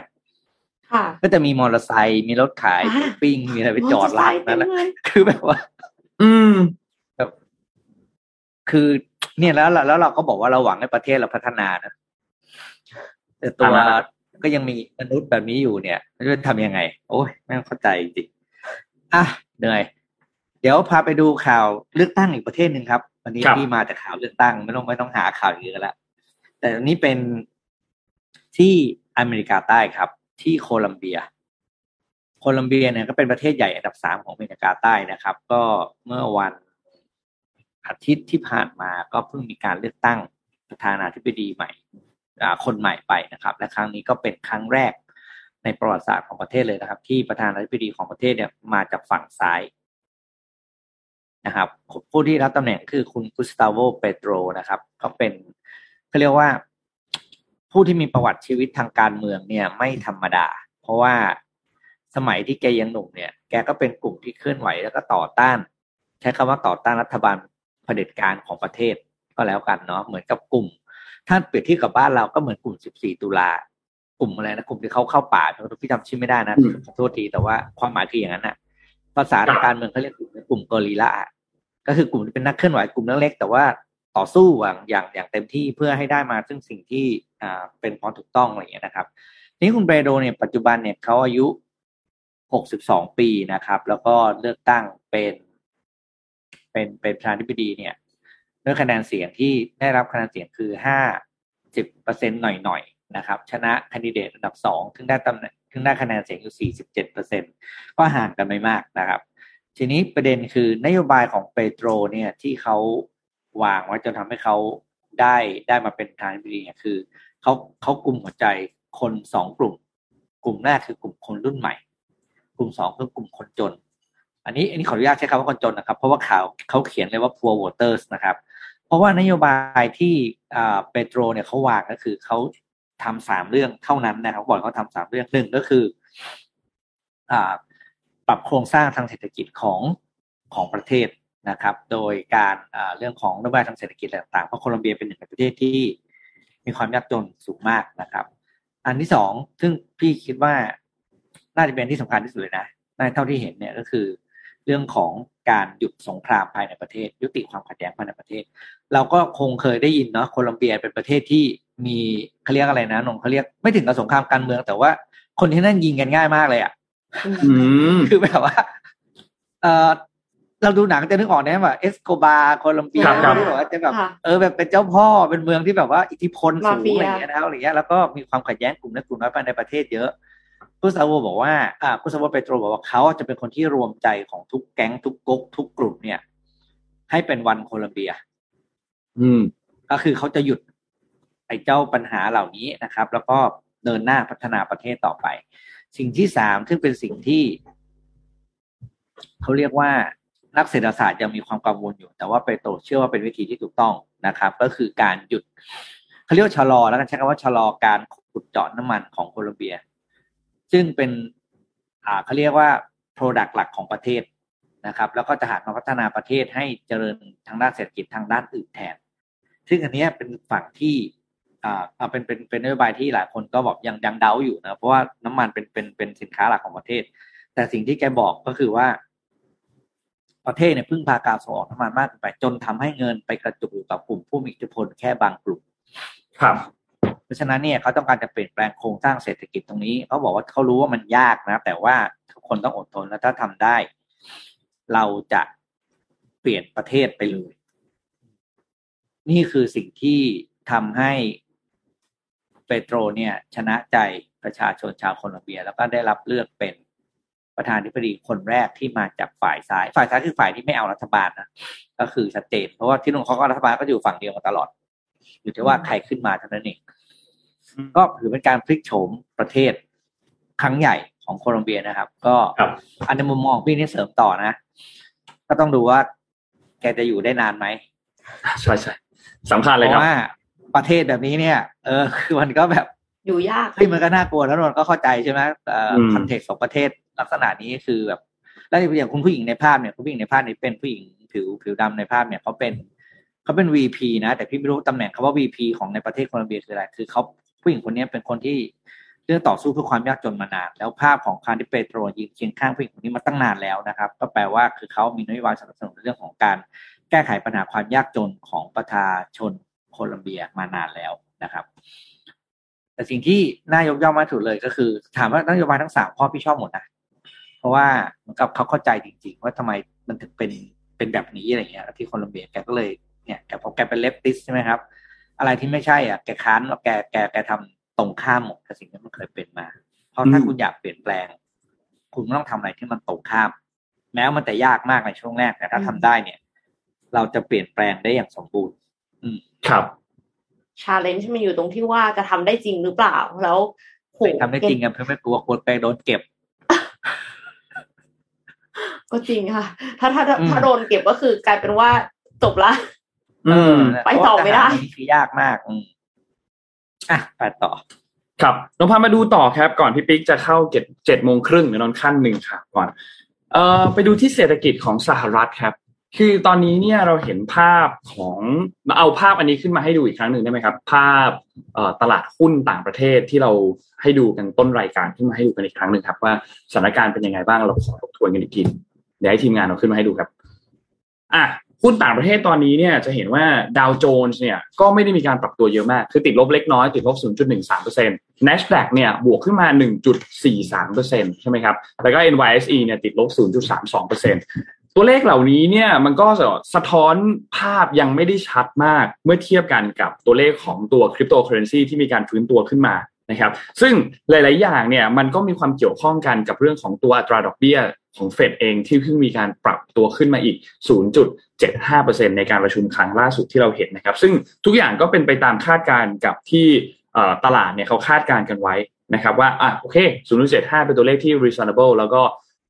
ค่ะก็จะมีมอเตอร์ไซค์มีรถขายอ่าปิ้งมีอะไรไปจอดร้านนั่นแหละมอเตอร์ไซค์เต็มเลยคือแบบว่า อืมคือเนี่ยแล้วแล้วเราก็บอกว่าเราหวังให้ประเทศเราพัฒนานะแต่ตัวอ่าฮะก็ยังมีมนุษย์แบบนี้อยู่เนี่ยจะทำยังไง โอ้ยไม่เข้าใจจริงอะเหนื่อย เดี๋ยวพาไปดูข่าวเลือกตั้งอีกประเทศหนึ่งครับ วันนี้ครับที่มาจากข่าวเลือกตั้งไม่ต้องไม่ต้องหาข่าวเยอะแล้วแต่อันนี้เป็นที่อเมริกาใต้ครับ ที่โคลัมเบีย โคลัมเบียเนี่ยก็เป็นประเทศใหญ่อันดับสามของอเมริกาใต้นะครับ ก็เมื่อวันอาทิตย์ที่ผ่านมาก็เพิ่งมีการเลือกตั้งประธานาธิบดีใหม่อ่าคนใหม่ไปนะครับ และครั้งนี้ก็เป็นครั้งแรกในประวัติศาสตร์ของประเทศเลยนะครับ ที่ประธานาธิบดีของประเทศเนี่ยมาจากฝั่งซ้าย นะครับ ผู้ที่รับตำแหน่งคือคุณกุสตาโวเปโตรนะครับก็เป็นเขาเรียกว่า ผู้ที่มีประวัติชีวิตทางการเมืองเนี่ยไม่ธรรมดา เพราะว่าสมัยที่แกยังหนุ่มเนี่ย แกก็เป็นกลุ่มที่เคลื่อนไหวแล้วก็ต่อต้าน ใช้คำว่าต่อต้านรัฐบาลเผด็จการของประเทศก็แล้วกันเนาะเหมือนกับกลุ่ม ถ้าเปรียบเทียบกับบ้านเราก็เหมือนกลุ่ม 14 ตุลากลุ่มอะไรนะกลุ่มที่เขาเข้าป่าพี่จำชื่อไม่ได้นะอืมขอโทษทีแต่ว่าความหมายคืออย่างนั้นนะ ภาษาทางการเมืองเขาเรียกกลุ่มกลุ่มกอริลลาก็คือกลุ่มที่เป็นนักเคลื่อนไหวกลุ่มเล็กๆแต่ว่าต่อสู้อย่างอย่างอย่างเต็มที่เพื่อให้ได้มาซึ่งสิ่งที่อ่าเป็นความถูกต้องอะไรอย่างเงี้ยนะครับ นี่คุณเปโดเนี่ยปัจจุบันเนี่ยเขาอายุ62ปีนะครับ แล้วก็เลือกตั้งเป็น เป็นเป็นประธานาธิบดีเนี่ยด้วยคะแนนเสียงที่ได้รับคะแนนเสียงคือ50เปอร์เซ็นหน่อยๆ นะครับชนะคนดิเดตอันดับสองซึ่งได้ตำแหน่งซึ่งได้คะแนนเสียงอยู่ 47เปอร์เซ็นก็ห่างกันไม่มากนะครับ ทีนี้ประเด็นคือนโยบายของเปโตรเนี่ยที่เขาวางไว้จนทำให้เขาได้ได้มาเป็นประธางดีเนี่ยคือเขาเขากลุ่มหัวใจคนสองกลุ่ม กลุ่มแรกคือกลุ่มคนรุ่นใหม่ กลุ่มสองคือกลุ่มคนจน อันนี้อันนี้ขออนุญาตใช้คำว่าคนจนนะครับ เพราะว่าข่าวเขาเขียนเลยว่า poor voters นะครับ เพราะว่านโยบายที่เปโตรเนี่ยเขาวางก็คือเขา ทำสามเรื่องเท่านั้นนะครับบอกเขาทำสามเรื่องหนึ่งก็คืออปรับโครงสร้างทางเศรษฐกิจของของประเทศนะครับ โดยการเรื่องของนโยบายทางเศรษฐกิจต่างๆเพราะโคลอมเบียเป็นหนึ่งในประเทศที่มีความยากจนสูงมากนะครับ อันที่สองซึ่งพี่คิดว่าน่าจะเป็นที่สำคัญที่สุดเลยนะในเท่าที่เห็นเนี่ยก็คือ เรื่องของการหยุดสงครามภายในประเทศ ยุติความขัดแย้งภายในประเทศ เราก็คงเคยได้ยินเนาะโคลอมเบียเป็นประเทศที่ มีเขาเรียกอะไรนะนงเขาเรียกไม่ถึงกับสงครามการเมือง แต่ว่าคนที่นั่นยิงกันง่ายมากเลยอะอืมคือแบบว่า เออเราดูหนังจะนึกออกนะว่าเอสโกบาร์โคลอมเบียครับครับที่แบบว่าจะแบบค่ะเออแบบเป็นเจ้าพ่อเป็นเมืองที่แบบว่าอิทธิพลสูมางเฟียอะไรอย่างเงี้ยนะครับอะไรเงี้ยแล้วก็มีความขัดแย้งกลุ่มเล็กกลุ่มน้อยภายในประเทศเยอะกุสตาโวบอกว่าอ่ากุสตาโวเปโตรบอกว่าเขาจะเป็นคนที่รวมใจของทุกแก๊งทุกก๊กทุกกลุ่มเนี่ย ให้เป็นวันโคลอมเบีย อืม ก็คือเขาจะหยุดไอ้เจ้าปัญหาเหล่านี้นะครับ แล้วก็เดินหน้าพัฒนาประเทศต่อไป สิ่งที่สามซึ่งเป็นสิ่งที่เขาเรียกว่านักเศรษฐศาสตร์ยังมีความกังวลอยู่ แต่ว่าเปโตรเชื่อว่าเป็นวิธีที่ถูกต้องนะครับ ก็คือการหยุดเขาเรียกชะลอแล้วกันใช้คำว่าชะลอการขุดเจาะน้ำมันของโคลอมเบีย ซึ่งเป็นอ่าเขาเรียกว่า Product หลักของประเทศนะครับ แล้วก็จะหันมาพัฒนาประเทศให้เจริญทางด้านเศรษฐกิจทางด้านอื่นแทน ซึ่งอันนี้เป็นฝั่งที่ อ่าเป็นเป็นเป็นนโยบายที่หลายคนก็บอกยังยังเดาอยู่นะเพราะว่าน้ำมันเป็นเป็นเป็นสินค้าหลักของประเทศ แต่สิ่งที่แกบอกก็คือว่า ประเทศเนี่ยพึ่งพาการส่งออกน้ำมันมากเกินไป จนทำให้เงินไปกระจุกอยู่กับกลุ่มผู้มีอิทธิพลแค่บางกลุ่ม ครับ เพราะฉะนั้นเนี่ยเขาต้องการจะเปลี่ยนแปลงโครงสร้างเศรษฐกิจตรงนี้เขาบอกว่าเขารู้ว่ามันยากนะ แต่ว่าทุกคนต้องอดทนแล้วถ้าทำได้ เราจะเปลี่ยนประเทศไปเลย นี่คือสิ่งที่ทำให้เป โตรเนี่ยชนะใจประชาชนชาวโคลอมเบีย แล้วก็ได้รับเลือกเป็นประธานาธิบดีคนแรกที่มาจากฝ่ายซ้าย ฝ่ายซ้ายคือฝ่ายที่ไม่เอารัฐบาลนะก็คือชัดเจนเพราะว่าที่นู่นเขาก็รัฐบาลก็อยู่ฝั่งเดียวกันตลอด อยู่ที่ว่าใครขึ้นมาเท่านั้นเองก็ถือเป็นการพลิกโฉมประเทศครั้งใหญ่ของโคลอมเบียนะครับ ก็ครับอันในมุมมองพี่นี่เสริมต่อนะ ก็ต้องดูว่าแกจะอยู่ได้นานไหมใช่ใช่สำคัญเพเลยครับราะว่า ประเทศแบบนี้เนี่ย เออ คือมันก็แบบอยู่ยากเฮ้ยมันก็น่ากลัวแล้วนนท์ก็เข้าใจใช่ไหมเอ่ออืมคอนเทกต์ของประเทศลักษณะนี้คือแบบ แล้วอย่างคุณผู้หญิงในภาพเนี่ยคุณผู้หญิงในภาพนี้เป็นผู้หญิงผิวผิวดำในภาพเนี่ยเขาเป็นเขาเป็น VP นะ แต่พี่ไม่รู้ตำแหน่งคำว่า VP ของในประเทศโคลอมเบียคืออะไร คือเขาผู้หญิงคนนี้เป็นคนที่เรื่องต่อสู้เพื่อความยากจนมานาน แล้วภาพของคาร์ดิเปโตรยืนเคียงข้างผู้หญิงคนนี้มาตั้งนานแล้วนะครับ ก็แปลว่าคือเขามีนโยบายสนับสนุนเรื่องของการแก้ไขปัญหาความยากจนของประชาชน โคลอมเบียมานานแล้วนะครับ แต่สิ่งที่น่ายกย่องมากสุดเลยก็คือ ถามว่านโยบายทั้งสามข้อพี่ชอบหมดนะเพราะว่าเหมือนกับเขาเข้าใจจริง ๆ ว่าทำไมมันถึงเป็นเป็นแบบนี้อะไรเงี้ย ที่โคลอมเบียแกก็เลยเนี่ยแกพอแกเป็น leftist ใช่ไหมครับ อะไรที่ไม่ใช่อะแกค้านแกแกแกทำตรงข้ามหมดกับสิ่งที่มันเคยเป็นมา เพราะถ้าคุณอยากเปลี่ยนแปลง คุณต้องทำอะไรที่มันตรงข้าม แม้ว่ามันจะยากมากในช่วงแรกแต่ถ้าทำได้เนี่ย เราจะเปลี่ยนแปลงได้อย่างสมบูรณ์ อืม ครับ challenge มันอยู่ตรงที่ว่าจะทำได้จริงหรือเปล่า แล้วโหแต่ทำได้จริงอะเพื่อไม่กลัวกลัวไปโดนเก็บ ก็จริงค่ะ ถ้าถ้าถ้าอืมถ้าโดนเก็บก็คือกลายเป็นว่าจบละ อืม ไปต่อไม่ได้เพราะว่าทหารนี่คือยากมากอืมอะไปต่อ ครับเราพามาดูต่อครับ ก่อนพี่ปิ๊กจะเข้าเจ็ดเจ็ดโมงครึ่งเดี๋ยวนอนขั้นหนึ่งครับก่อน เอ่อไปดูที่เศรษฐกิจของสหรัฐครับ คือตอนนี้เนี่ยเราเห็นภาพของเอาภาพอันนี้ขึ้นมาให้ดูอีกครั้งหนึ่งได้ไหมครับ ภาพตลาดหุ้นต่างประเทศที่เราให้ดูกันต้นรายการขึ้นมาให้ดูกันอีกครั้งหนึ่งครับ ว่าสถานการณ์เป็นยังไงบ้างเราขอทบทวนกันอีกทีเดี๋ยวให้ทีมงานเราขึ้นมาให้ดูครับอะหุ้นต่างประเทศตอนนี้เนี่ยจะเห็นว่าดาวโจนส์เนี่ยก็ไม่ได้มีการปรับตัวเยอะมาก คือติดลบเล็กน้อย ติดลบ 0.13% NASDAQ เนี่ยบวกขึ้นมา 1.43%ใช่ไหมครับ แล้วก็ NYSE เนี่ยติดลบ 0.32% ตัวเลขเหล่านี้เนี่ยมันก็สะท้อนภาพยังไม่ได้ชัดมากเมื่อเทียบกันกับตัวเลขของตัวคริปโตเคอเรนซีที่มีการฟื้นตัวขึ้นมานะครับ ซึ่งหลาย ๆ อย่างเนี่ยมันก็มีความเกี่ยวข้องกันกับเรื่องของตัวอัตราดอกเบี้ยของเฟดเองที่เพิ่งมีการปรับตัวขึ้นมาอีก 0.75%ในการประชุมครั้งล่าสุดที่เราเห็นนะครับ ซึ่งทุกอย่างก็เป็นไปตามคาดการณ์กับที่ตลาดเนี่ยเขาคาดการณ์กันไว้นะครับว่าอะโอเค 0.75 เป็นตัวเลขที่ reasonable แล้วก็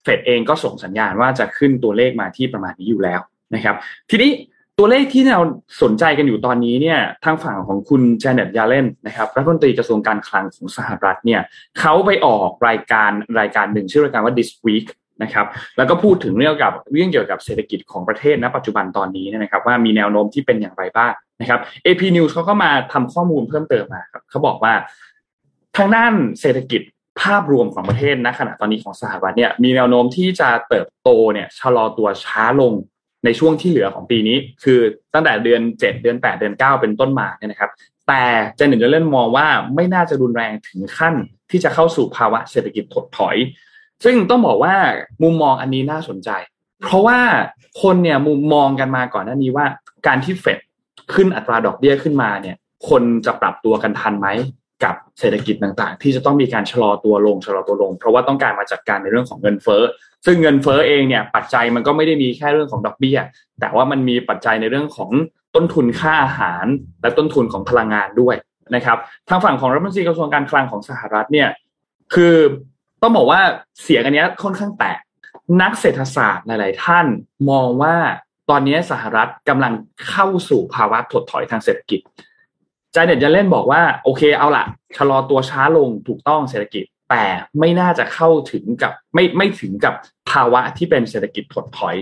เฟดเองก็ส่งสัญญาณว่าจะขึ้นตัวเลขมาที่ประมาณนี้อยู่แล้วนะครับ ทีนี้ตัวเลขที่เราสนใจกันอยู่ตอนนี้เนี่ยทางฝั่งของคุณเจเน็ตยาเลนนะครับรัฐมนตรีกระทรวงการคลังของสหรัฐเนี่ยเขาไปออกรายการรายการหนึ่งชื่อรายการว่า This Week นะครับแล้วก็พูดถึงเรื่องกับเรื่องเกี่ยวกับเศรษฐกิจของประเทศณปัจจุบันตอนนี้นะครับว่ามีแนวโน้มที่เป็นอย่างไรบ้างนะครับ AP News เขาก็มาทำข้อมูลเพิ่มเติมมาครับเขาบอกว่าทางด้านเศรษฐกิจ ภาพรวมของประเทศณขณะตอนนี้ของสหรัฐเนี่ยมีแนวโน้มที่จะเติบโตเนี่ยชะลอตัวช้าลงในช่วงที่เหลือของปีนี้ คือตั้งแต่เดือน 7 เดือน 8 เดือน 9 เป็นต้นมาเนี่ยนะครับ แต่เจนเน็ตเยเล่นมองว่าไม่น่าจะรุนแรงถึงขั้นที่จะเข้าสู่ภาวะเศรษฐกิจถดถอย ซึ่งต้องบอกว่ามุมมองอันนี้น่าสนใจ เพราะว่าคนเนี่ยมุมมองกันมาก่อนหน้านี้ว่า การที่เฟดขึ้นอัตราดอกเบี้ยขึ้นมาเนี่ย คนจะปรับตัวกันทันไหม เศรษฐกิจต่างๆ ที่จะต้องมีการชะลอตัวลงชะลอตัวลง เพราะว่าต้องการมาจัดการในเรื่องของเงินเฟ้อซึ่งเงินเฟ้อเองเนี่ยปัจจัยมันก็ไม่ได้มีแค่เรื่องของดอกเบี้ย แต่ว่ามันมีปัจจัยในเรื่องของต้นทุนค่าอาหาร และต้นทุนของพลังงานด้วยนะครับทางฝั่งของรัฐมนตรีกระทรวงการคลังของสหรัฐเนี่ยคือต้องบอกว่าเสียงอันนี้ค่อนข้างแตกนักเศรษฐศาสตร์หลาย ๆ ท่านมองว่าตอนนี้สหรัฐกำลังเข้าสู่ภาวะถดถอยทางเศรษฐกิจ จเน็ตจะเล่นบอกว่าโอเคเอาละชะลอตัวช้าลงถูกต้องเศรษฐกิจ แต่ไม่น่าจะเข้าถึงกับไม่ไม่ถึงกับภาวะที่เป็นเศรษฐกิจถดถอย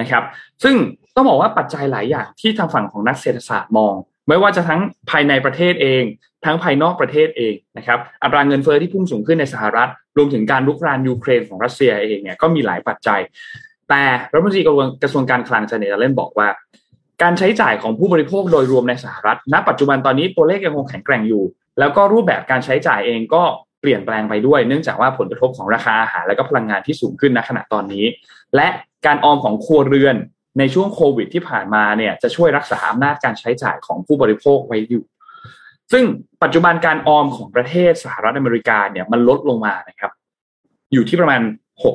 นะครับ ซึ่งต้องบอกว่าปัจจัยหลายอย่างที่ทางฝั่งของนักเศรษฐศาสตร์มอง ไม่ว่าจะทั้งภายในประเทศเอง ทั้งภายนอกประเทศเองนะครับอัตราเงินเฟอ้อที่พุ่งสูงขึ้นในสหรัฐ รวมถึงการลุกรานยูเครนของรัสเซียเองเนี่ยก็มีหลายปัจจัย แต่รัฐมนตรีกระทรวงการคลังเจเนตเล่นบอกว่า การใช้จ่ายของผู้บริโภคโดยรวมในสหรัฐ ณ ปัจจุบันตอนนี้ตัวเลขยังคงแข็งแกร่งอยู่ แล้วก็รูปแบบการใช้จ่ายเองก็เปลี่ยนแปลงไปด้วย เนื่องจากว่าผลกระทบของราคาอาหารและก็พลังงานที่สูงขึ้นณขณะตอนนี้ และการออมของครัวเรือนในช่วงโควิดที่ผ่านมาเนี่ยจะช่วยรักษาอำนาจการใช้จ่ายของผู้บริโภคไว้อยู่ ซึ่งปัจจุบันการออมของประเทศสหรัฐอเมริกาเนี่ยมันลดลงมานะครับ อยู่ที่ประมาณ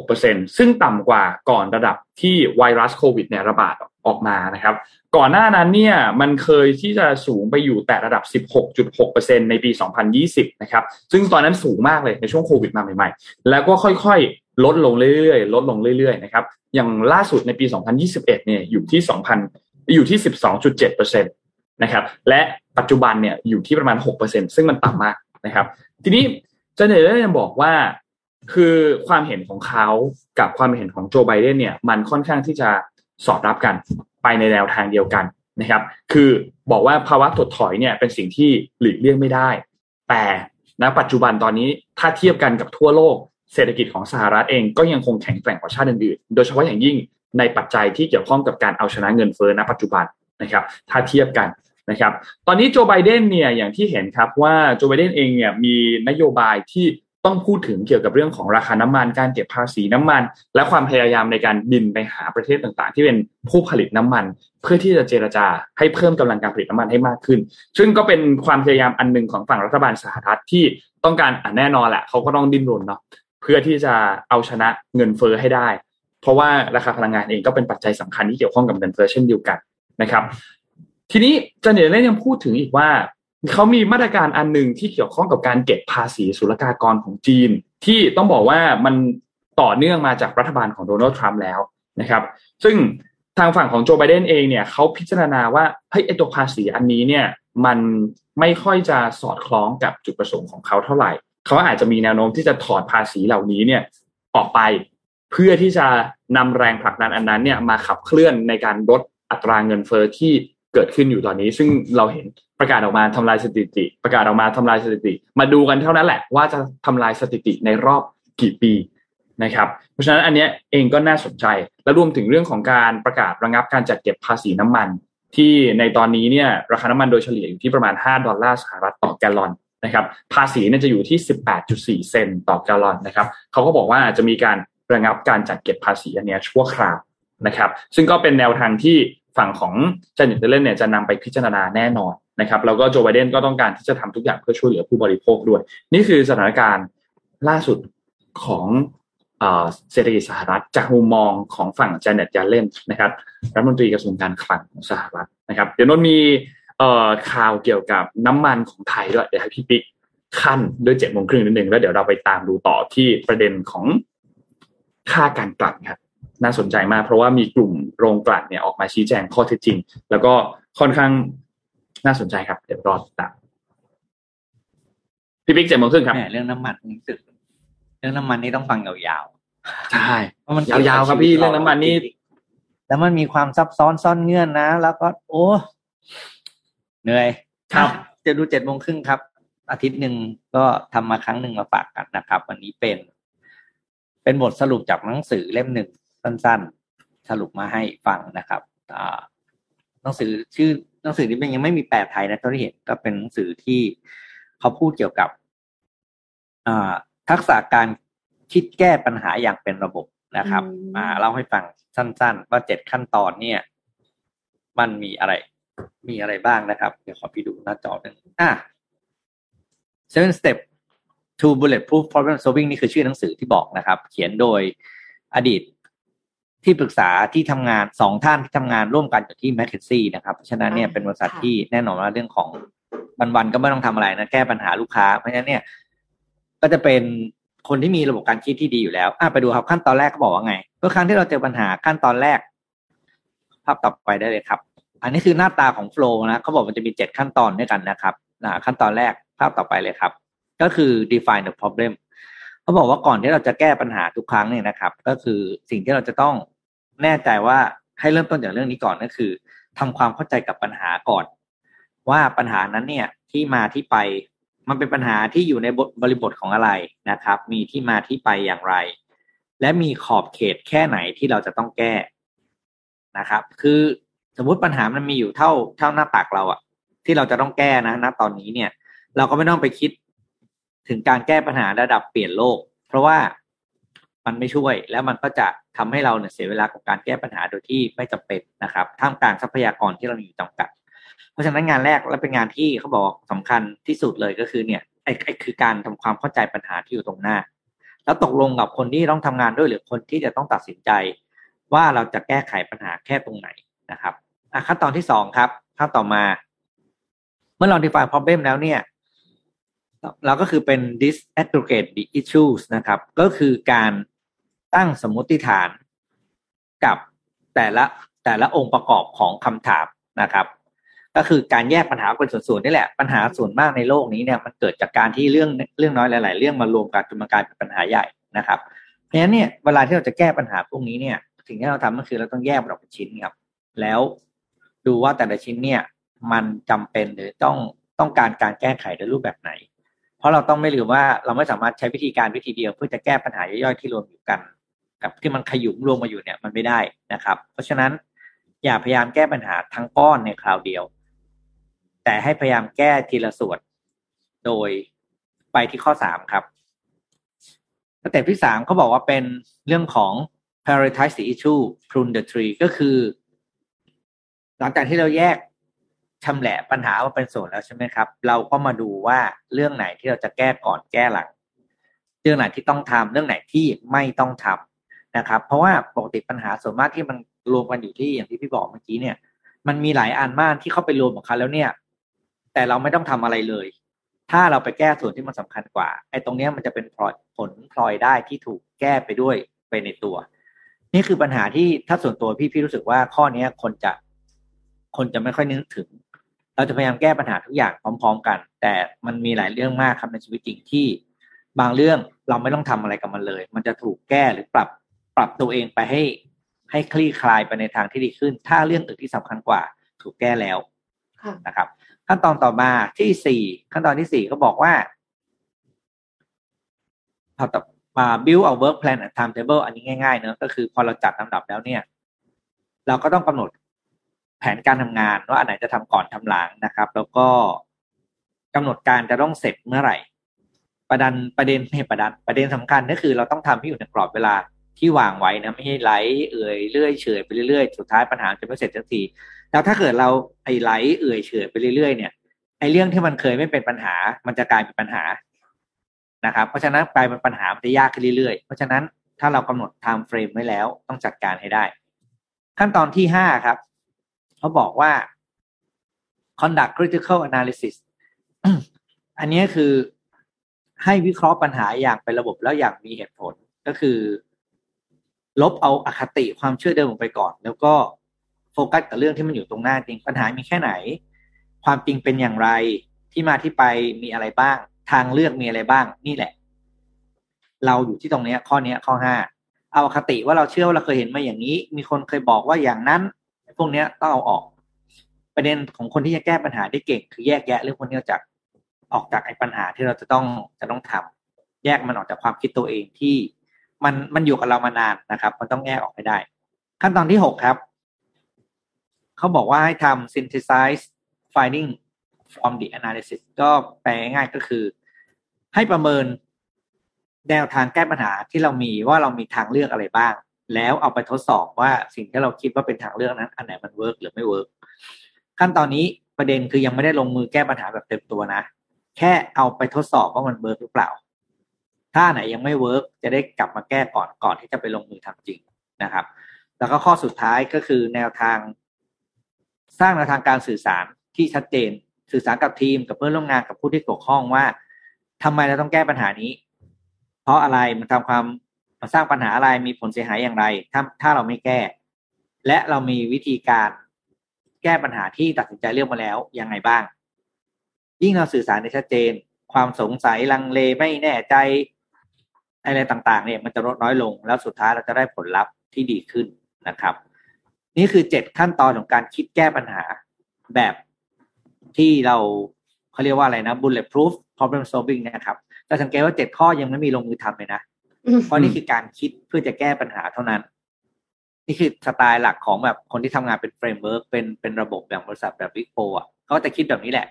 6%ซึ่งต่ำกว่าก่อนระดับที่ไวรัสโควิดเนี่ยระบาด ออกมานะครับ ก่อนหน้านั้นเนี่ยมันเคยที่จะสูงไปอยู่แต่ระดับ 16.6%ในปี 2020 นะครับ ซึ่งตอนนั้นสูงมากเลยในช่วงโควิดมาใหม่ๆ แล้วก็ค่อยๆ ลดลงเรื่อยๆ ลดลงเรื่อยๆ นะครับ อย่างล่าสุดในปี 2021 เนี่ยอยู่ที่ 2,000 อยู่ที่ 12.7%นะครับ และปัจจุบันเนี่ยอยู่ที่ประมาณ 6%ซึ่งมันต่ำมากนะครับ ทีนี้เจเนเรนบอกว่าคือความเห็นของเขากับความเห็นของโจไบเดนเนี่ยมันค่อนข้างที่จะ สอดรับกันไปในแนวทางเดียวกันนะครับ คือบอกว่าภาวะถดถอยเนี่ยเป็นสิ่งที่หลีกเลี่ยงไม่ได้ แต่ณปัจจุบันตอนนี้ถ้าเทียบกันกับทั่วโลก เศรษฐกิจของสหรัฐเองก็ยังคงแข็งแกร่งกว่าชาติอื่นๆ โดยเฉพาะอย่างยิ่งในปัจจัยที่เกี่ยวข้องกับการเอาชนะเงินเฟ้อณปัจจุบันนะครับ ถ้าเทียบกันนะครับ ตอนนี้โจไบเดนเนี่ยอย่างที่เห็นครับว่าโจไบเดนเองเนี่ยมีนโยบายที่ ต้องพูดถึงเกี่ยวกับเรื่องของราคาน้ำมัน การเก็บภาษีน้ำมัน และความพยายามในการบินไปหาประเทศต่างๆ ที่เป็นผู้ผลิตน้ำมัน เพื่อที่จะเจรจาให้เพิ่มกำลังการผลิตน้ำมันให้มากขึ้น ซึ่งก็เป็นความพยายามอันหนึ่งของฝั่งรัฐบาลสหรัฐที่ต้องการอ่าแน่นอนแหละเขาก็ต้องดิ้นรนเนาะเพื่อที่จะเอาชนะเงินเฟอ้อให้ได้ เพราะว่าราคาพลังงานเองก็เป็นปัจจัยสำคัญที่เกี่ยวข้องกับเงินเฟอ้อเช่นเดียวกันนะครับ ทีนี้จันเนอร์เล่ยังพูดถึงอีกว่า เขามีมาตรการอันหนึ่งที่เกี่ยวข้องกับการเก็บภาษีศุลกากรของจีน ที่ต้องบอกว่ามันต่อเนื่องมาจากรัฐบาลของโดนัลด์ทรัมป์แล้วนะครับ ซึ่งทางฝั่งของโจไบเดนเองเนี่ยเขาพิจารณาว่าเฮ้ยไอตัวภาษีอันนี้เนี่ยมันไม่ค่อยจะสอดคล้องกับจุดประสงค์ของเขาเท่าไหร่ เขาอาจจะมีแนวโน้มที่จะถอดภาษีเหล่านี้เนี่ยออกไปเพื่อที่จะนำแรงผลักดันอันนั้นเนี่ยมาขับเคลื่อนในการลดอัตราเงินเฟอ้อที่ เกิดขึ้นอยู่ตอนนี้ ซึ่งเราเห็นประกาศออกมาทำลายสถิติ ประกาศออกมาทำลายสถิติ มาดูกันเท่านั้นแหละว่าจะทำลายสถิติในรอบกี่ปีนะครับ เพราะฉะนั้นอันนี้เองก็น่าสนใจ และรวมถึงเรื่องของการประกาศระงับการจัดเก็บภาษีน้ำมัน ที่ในตอนนี้เนี่ยราคาน้ำมันโดยเฉลี่ยอยู่ที่ประมาณ 5 ดอลลาร์สหรัฐต่อแกลลอนนะครับ ภาษีเนี่ยจะอยู่ที่ 18.4 เซนต์ต่อแกลลอนนะครับเขาก็บอกว่าจะมีการระงับการจัดเก็บภาษีอันนี้ชั่วคราวนะครับ ซึ่งก็เป็นแนวทางที่ ฝั่งของเจเน็ต เยลเลนเนี่ยจะนำไปพิจารณาแน่นอนนะครับแล้วก็โจไบเดนก็ต้องการที่จะทำทุกอย่างเพื่อช่วยเหลือผู้บริโภคด้วย นี่คือสถานการณ์ล่าสุดของเศรษฐกิจสหรัฐจากมุมมองของฝั่งเจเน็ต เยลเลนนะครับรัฐมนตรีกระทรวงการคลังของสหรัฐนะครับ เดี๋ยวนนมีข่าวเกี่ยวกับน้ำมันของไทยด้วยเดี๋ยวให้พี่ปิ๊กขั้นด้วยเจ็ดโมงครึ่งนิดนึงแล้วเดี๋ยวเราไปตามดูต่อที่ประเด็นของค่าการกลั่นครับ น่าสนใจมาก เพราะว่ามีกลุ่มโรงกลั่นเนี่ยออกมาชี้แจงข้อเท็จจริง แล้วก็ค่อนข้างน่าสนใจครับ เดี๋ยวรอติดตามพี่ปิ๊กเจ็ดโมงครึ่งครับเรื่องน้ำมันรู้สึกเรื่องน้ำมันนี่ต้องฟังยาวๆใช่เพราะมันยาวๆครับพี่เรื่องน้ำมันนี่แล้วมันมีความซับซ้อนซ่อนเงื่อนนะ แล้วก็ โอ้เหนื่อย ครับ จะดูเจ็ดโมงครึ่งครับ อาทิตย์หนึ่งก็ทำมาครั้งหนึ่งมาฝากกันนะครับ วันนี้เป็น เป็นบทสรุปจากหนังสือเล่มหนึ่ง สั้นๆ สรุปมาให้ฟังนะครับหนังสือชื่อหนังสือนี้มันยังไม่มีแปลไทยนะตอนที่เห็นก็เป็นหนังสือที่เขาพูดเกี่ยวกับทักษะการคิดแก้ปัญหาอย่างเป็นระบบนะครับ มาเล่าให้ฟังสั้น ๆ ว่าเจ็ดขั้นตอนเนี่ย มันมีอะไร มีอะไรบ้างนะครับ เดี๋ยวขอพี่ดูหน้าจอหนึ่งอะ seven step to bulletproof problem solving นี่คือชื่อหนังสือที่บอกนะครับ เขียนโดยอดีต ที่ปรึกษาที่ทำงานสองท่านที่ทำงานร่วมกันอยู่ที่แมคเคนซี่นะครับฉะนั้นเนี่ยเป็นบริษัทที่แน่นอนว่าเรื่องของวันๆก็ไม่ต้องทำอะไรนะแก้ปัญหาลูกค้า เพราะฉะนั้นเนี่ย ก็จะเป็นคนที่มีระบบการคิดที่ดีอยู่แล้วอะไปดูครับขั้นตอนแรกเขาบอกว่าไงเมื่อครั้งที่เราเจอปัญหาขั้นตอนแรก ภาพต่อไปได้เลยครับ อันนี้คือหน้าตาของโฟล์นะเขาบอกมันจะมีเจ็ดขั้นตอนด้วยกันนะครับนะขั้นตอนแรกภาพต่อไปเลยครับ ก็คือ define the problem เขาบอกว่าก่อนที่เราจะแก้ปัญหาทุกครั้งเนี่ยนะครับ ก็คือสิ่งที่เราจะต้อง แน่ใจว่าให้เริ่มต้นจากเรื่องนี้ก่อนก็คือทำความเข้าใจกับปัญหาก่อน ว่าปัญหานั้นเนี่ยที่มาที่ไปมันเป็นปัญหาที่อยู่ในบริบทของอะไรนะครับ มีที่มาที่ไปอย่างไร และมีขอบเขตแค่ไหนที่เราจะต้องแก้นะครับ คือสมมติปัญหามันมีอยู่เท่าเท่าหน้าตักเราอะที่เราจะต้องแก้นะณตอนนี้เนี่ย เราก็ไม่ต้องไปคิดถึงการแก้ปัญหาระดับเปลี่ยนโลก เพราะว่า มันไม่ช่วย แล้วมันก็จะทำให้เราเนี่ยเสียเวลากับการแก้ปัญหาโดยที่ไม่จำเป็นนะครับท่ามกลางทรัพยากรที่เราอยู่จำกัด เพราะฉะนั้นงานแรกและเป็นงานที่เขาบอกสำคัญที่สุดเลยก็คือเนี่ยไอ้ไอ้คือการทำความเข้าใจปัญหาที่อยู่ตรงหน้า แล้วตกลงกับคนที่ต้องทำงานด้วยหรือคนที่จะต้องตัดสินใจ ว่าเราจะแก้ไขปัญหาแค่ตรงไหนนะครับขั้นตอนที่สองครับขั้นต่อมา เมื่อเรา define problem แล้วเนี่ยเราก็คือเป็น disaggregate the issues นะครับ ก็คือการ ตั้งสมมติฐานกับแต่ละแต่ละองค์ประกอบของคำถามนะครับ ก็คือการแยกปัญหาเป็นส่วนๆนี่แหละปัญหาส่วนมากในโลกนี้เนี่ยมันเกิดจากการที่เรื่องเรื่องน้อยหลาย ๆ เรื่องมารวมกันจนมากลายเป็นปัญหาใหญ่นะครับเพราะฉะนั้นเนี่ยเวลาที่เราจะแก้ปัญหาพวกนี้เนี่ยสิ่งที่เราทำก็คือเราต้องแยกมันออกเป็นชิ้นครับ แล้วดูว่าแต่ละชิ้นเนี่ยมันจำเป็นหรือต้องต้องการการแก้ไขในรูปแบบไหน เพราะเราต้องไม่ลืมว่าเราไม่สามารถใช้วิธีการวิธีเดียวเพื่อจะแก้ปัญหาย่อยๆที่รวมอยู่กัน กับที่มันขยุมรวมมาอยู่เนี่ยมันไม่ได้นะครับ เพราะฉะนั้นอย่าพยายามแก้ปัญหาทั้งก้อนในคราวเดียว แต่ให้พยายามแก้ทีละส่วน โดยไปที่ข้อสามครับสเต็ปที่สามเขาบอกว่าเป็นเรื่องของ prioritize the issue prune the tree ก็คือ หลังจากที่เราแยกชำแหละปัญหาว่าเป็นส่วนแล้วใช่ไหมครับ เราก็มาดูว่าเรื่องไหนที่เราจะแก้ก่อนแก้หลัง เรื่องไหนที่ต้องทำเรื่องไหนที่ไม่ต้องทำ นะครับ เพราะว่าปกติปัญหาส่วนมากที่มันรวมกันอยู่ที่อย่างที่พี่บอกเมื่อกี้เนี่ย มันมีหลายอันมากที่เข้าไปรวมกับเขาแล้วเนี่ย แต่เราไม่ต้องทำอะไรเลย ถ้าเราไปแก้ส่วนที่มันสำคัญกว่า ไอ้ตรงเนี้ยมันจะเป็นผลพลอยได้ที่ถูกแก้ไปด้วยไปในตัว นี่คือปัญหาที่ถ้าส่วนตัวพี่พี่รู้สึกว่าข้อเนี้ยคนจะคนจะไม่ค่อยนึกถึง เราจะพยายามแก้ปัญหาทุกอย่างพร้อม ๆ กัน แต่มันมีหลายเรื่องมากครับในชีวิตจริงที่ บางเรื่องเราไม่ต้องทำอะไรกับมันเลย มันจะถูกแก้หรือปรับ ปรับตัวเองไปให้ให้คลี่คลายไปในทางที่ดีขึ้น ถ้าเรื่องอื่นที่สำคัญกว่าถูกแก้แล้วนะครับ ขั้นตอนต่อมาที่สี่ขั้นตอนที่สี่ก็บอกว่าพอต่อมา build a work plan and timetable อันนี้ง่ายๆเนอะก็คือพอเราจัดลำดับแล้วเนี่ย เราก็ต้องกำหนดแผนการทำงานว่าอันไหนจะทำก่อนทำหลังนะครับ แล้วก็กำหนดการจะต้องเสร็จเมื่อไหร่ ประเด็นประเด็นไม่ประเด็นประเด็นสำคัญก็คือเราต้องทำให้อยู่ในกรอบเวลา ที่วางไว้นะไม่ให้ไหลเอื่อยเรื่อยเฉยไปเรื่อยๆสุดท้ายปัญหาจะไม่เสร็จสักทีแล้วถ้าเกิดเราไอ้ไหลเอื่อยเฉยไปเรื่อยๆเนี่ยไอ้เรื่องที่มันเคยไม่เป็นปัญหา มันจะกลายเป็นปัญหานะครับ เพราะฉะนั้นกลายเป็นปัญหามันจะยากขึ้นเรื่อยๆ เพราะฉะนั้นถ้าเรากำหนดไทม์เฟรมไว้แล้วต้องจัดการให้ได้ ขั้นตอนที่ห้าครับเขาบอกว่า conduct critical analysis อันนี้คือให้วิเคราะห์ปัญหาอย่างเป็นระบบแล้วอย่างมีเหตุผลก็คือ ลบเอาอาคติความเชื่อเดิมออกไปก่อน แล้วก็โฟกัสกับเรื่องที่มันอยู่ตรงหน้าจริงปัญหามีแค่ไหน ความจริงเป็นอย่างไรที่มาที่ไปมีอะไรบ้าง ทางเลือกมีอะไรบ้าง นี่แหละ เราอยู่ที่ตรงนี้ข้อนี้ข้อห้าเอาอาคติว่าเราเชื่อว่าเราเคยเห็นมาอย่างนี้ มีคนเคยบอกว่าอย่างนั้น พวกนี้ต้องเอาออก ประเด็นของคนที่จะแก้ปัญหาได้เก่ง คือแยกแยะเรื่องพวกนี้ออกจากออกจากไอ้ปัญหาที่เราจะต้องจะต้องทำแยกมันออกจากความคิดตัวเองที่ มันมันอยู่กับเรามานานนะครับ มันต้องแยกออกให้ได้ ขั้นตอนที่หกครับ เขาบอกว่าให้ทำ synthesize finding from the analysis ก็แปลง่ายก็คือ ให้ประเมินแนวทางแก้ปัญหาที่เรามีว่าเรามีทางเลือกอะไรบ้าง แล้วเอาไปทดสอบว่าสิ่งที่เราคิดว่าเป็นทางเลือกนั้น อันไหนมัน work หรือไม่ work ขั้นตอนนี้ประเด็นคือยังไม่ได้ลงมือแก้ปัญหาแบบเต็มตัวนะ แค่เอาไปทดสอบว่ามัน work หรือเปล่า ถ้าไหนยังไม่ work จะได้กลับมาแก้ก่อนก่อนที่จะไปลงมือทำจริงนะครับ แล้วก็ข้อสุดท้ายก็คือแนวทาง สร้างแนวทางการสื่อสารที่ชัดเจน สื่อสารกับทีมกับเพื่อนร่วมงานกับผู้ที่เกี่ยวข้องว่าทำไมเราต้องแก้ปัญหานี้ เพราะอะไรมันทำความมาสร้างปัญหาอะไรมีผลเสียหายอย่างไร ถ้าถ้าเราไม่แก้ และเรามีวิธีการแก้ปัญหาที่ตัดสินใจเลือกมาแล้วยังไงบ้าง ยิ่งเราสื่อสารในชัดเจน ความสงสัยลังเลไม่แน่ใจ อะไรต่างๆเนี่ยมันจะลดน้อยลงแล้วสุดท้ายเราจะได้ผลลัพธ์ที่ดีขึ้นนะครับ นี่คือเจ็ดขั้นตอนของการคิดแก้ปัญหาแบบที่เราเขาเรียกว่าอะไรนะ bulletproof problem solving นะครับแต่สังเกตว่าเจ็ดข้อยังไม่มีลงมือทำเลยนะเพราะนี่คือการคิดเพื่อจะแก้ปัญหาเท่านั้น นี่คือสไตล์หลักของแบบคนที่ทำงานเป็น framework เป็นเป็นระบบแบบบริษัทแบบ Big Four อะเขาจะคิดแบบนี้แหละ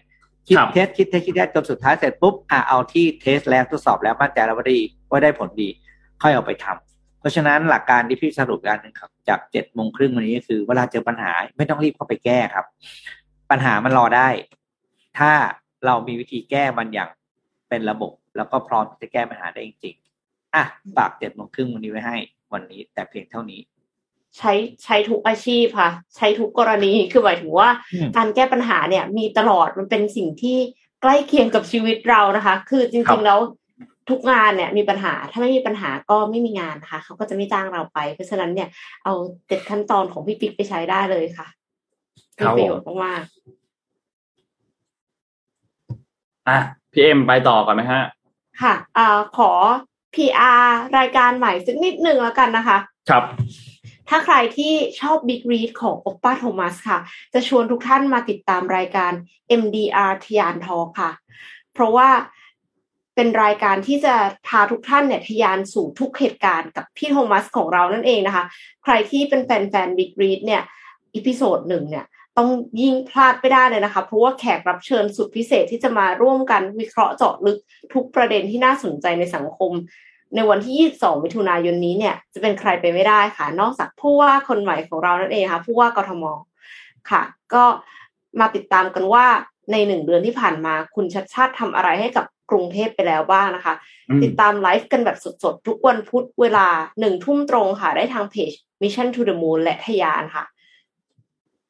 คิด test คิด test คิด test จนสุดท้ายเสร็จปุ๊บอะเอาที่ test แล้วทดสอบแล้วมั่นใจแล้วว่าดีว่าได้ผลดี ค่อยเอาไปทำเพราะฉะนั้นหลักการที่พี่สรุปการหนึ่งครับ จากเจ็ดโมงครึ่งวันนี้ก็คือ เวลาเจอปัญหาไม่ต้องรีบเข้าไปแก้ครับ ปัญหามันรอได้ ถ้าเรามีวิธีแก้มันอย่างเป็นระบบ แล้วก็พร้อมที่จะแก้ปัญหาได้จริงๆอะฝากเจ็ดโมงครึ่งวันนี้ไว้ให้ วันนี้แต่เพียงเท่านี้ ใช้ใช้ทุกอาชีพค่ะ ใช้ทุกกรณีคือหมายถึงว่าการแก้ปัญหาเนี่ย มีตลอดมันเป็นสิ่งที่ใกล้เคียงกับชีวิตเรานะคะ คือจริงๆแล้วทุกงานเนี่ยมีปัญหาถ้าไม่มีปัญหาก็ไม่มีงานนะคะเขาก็จะไม่จ้างเราไป เพราะฉะนั้นเนี่ยเอาเจ็ดขั้นตอนของพี่ปิ๊กไปใช้ได้เลยค่ะมีประโยชน์มากๆอะพี่เอ็มไปต่อก่อนไหมฮะ ค่ะอ่าขอ PR รายการใหม่สักนิดหนึ่งแล้วกันนะคะ ครับ ถ้าใครที่ชอบ Big Read ของโอปป้าโทมัสค่ะ จะชวนทุกท่านมาติดตามรายการ MDR ทยานทอค่ะ เพราะว่าเป็นรายการที่จะพาทุกท่านเนี่ยทยานสู่ทุกเหตุการณ์กับพี่โทมัสของเรานั่นเองนะคะ ใครที่เป็นแฟนแฟน Big Read เนี่ย episode หนึ่งเนี่ยต้องยิ่งพลาดไม่ได้เลยนะคะ เพราะว่าแขกรับเชิญสุดพิเศษที่จะมาร่วมกันวิเคราะห์เจาะลึกทุกประเด็นที่น่าสนใจในสังคม ในวันที่ 22 มิถุนายนนี้เนี่ยจะเป็นใครไปไม่ได้ค่ะ นอกจากผู้ว่าคนใหม่ของเรานั่นเองค่ะผู้ว่ากทมค่ะ ก็มาติดตามกันว่าในหนึ่งเดือนที่ผ่านมาคุณชัชชาติทำอะไรให้กับกรุงเทพไปแล้วบ้างนะคะ ติดตามไลฟ์กันแบบสดๆ ทุกวันพุธเวลาหนึ่งทุ่มตรงค่ะ ได้ทางเพจ Mission to the Moon และทยานค่ะ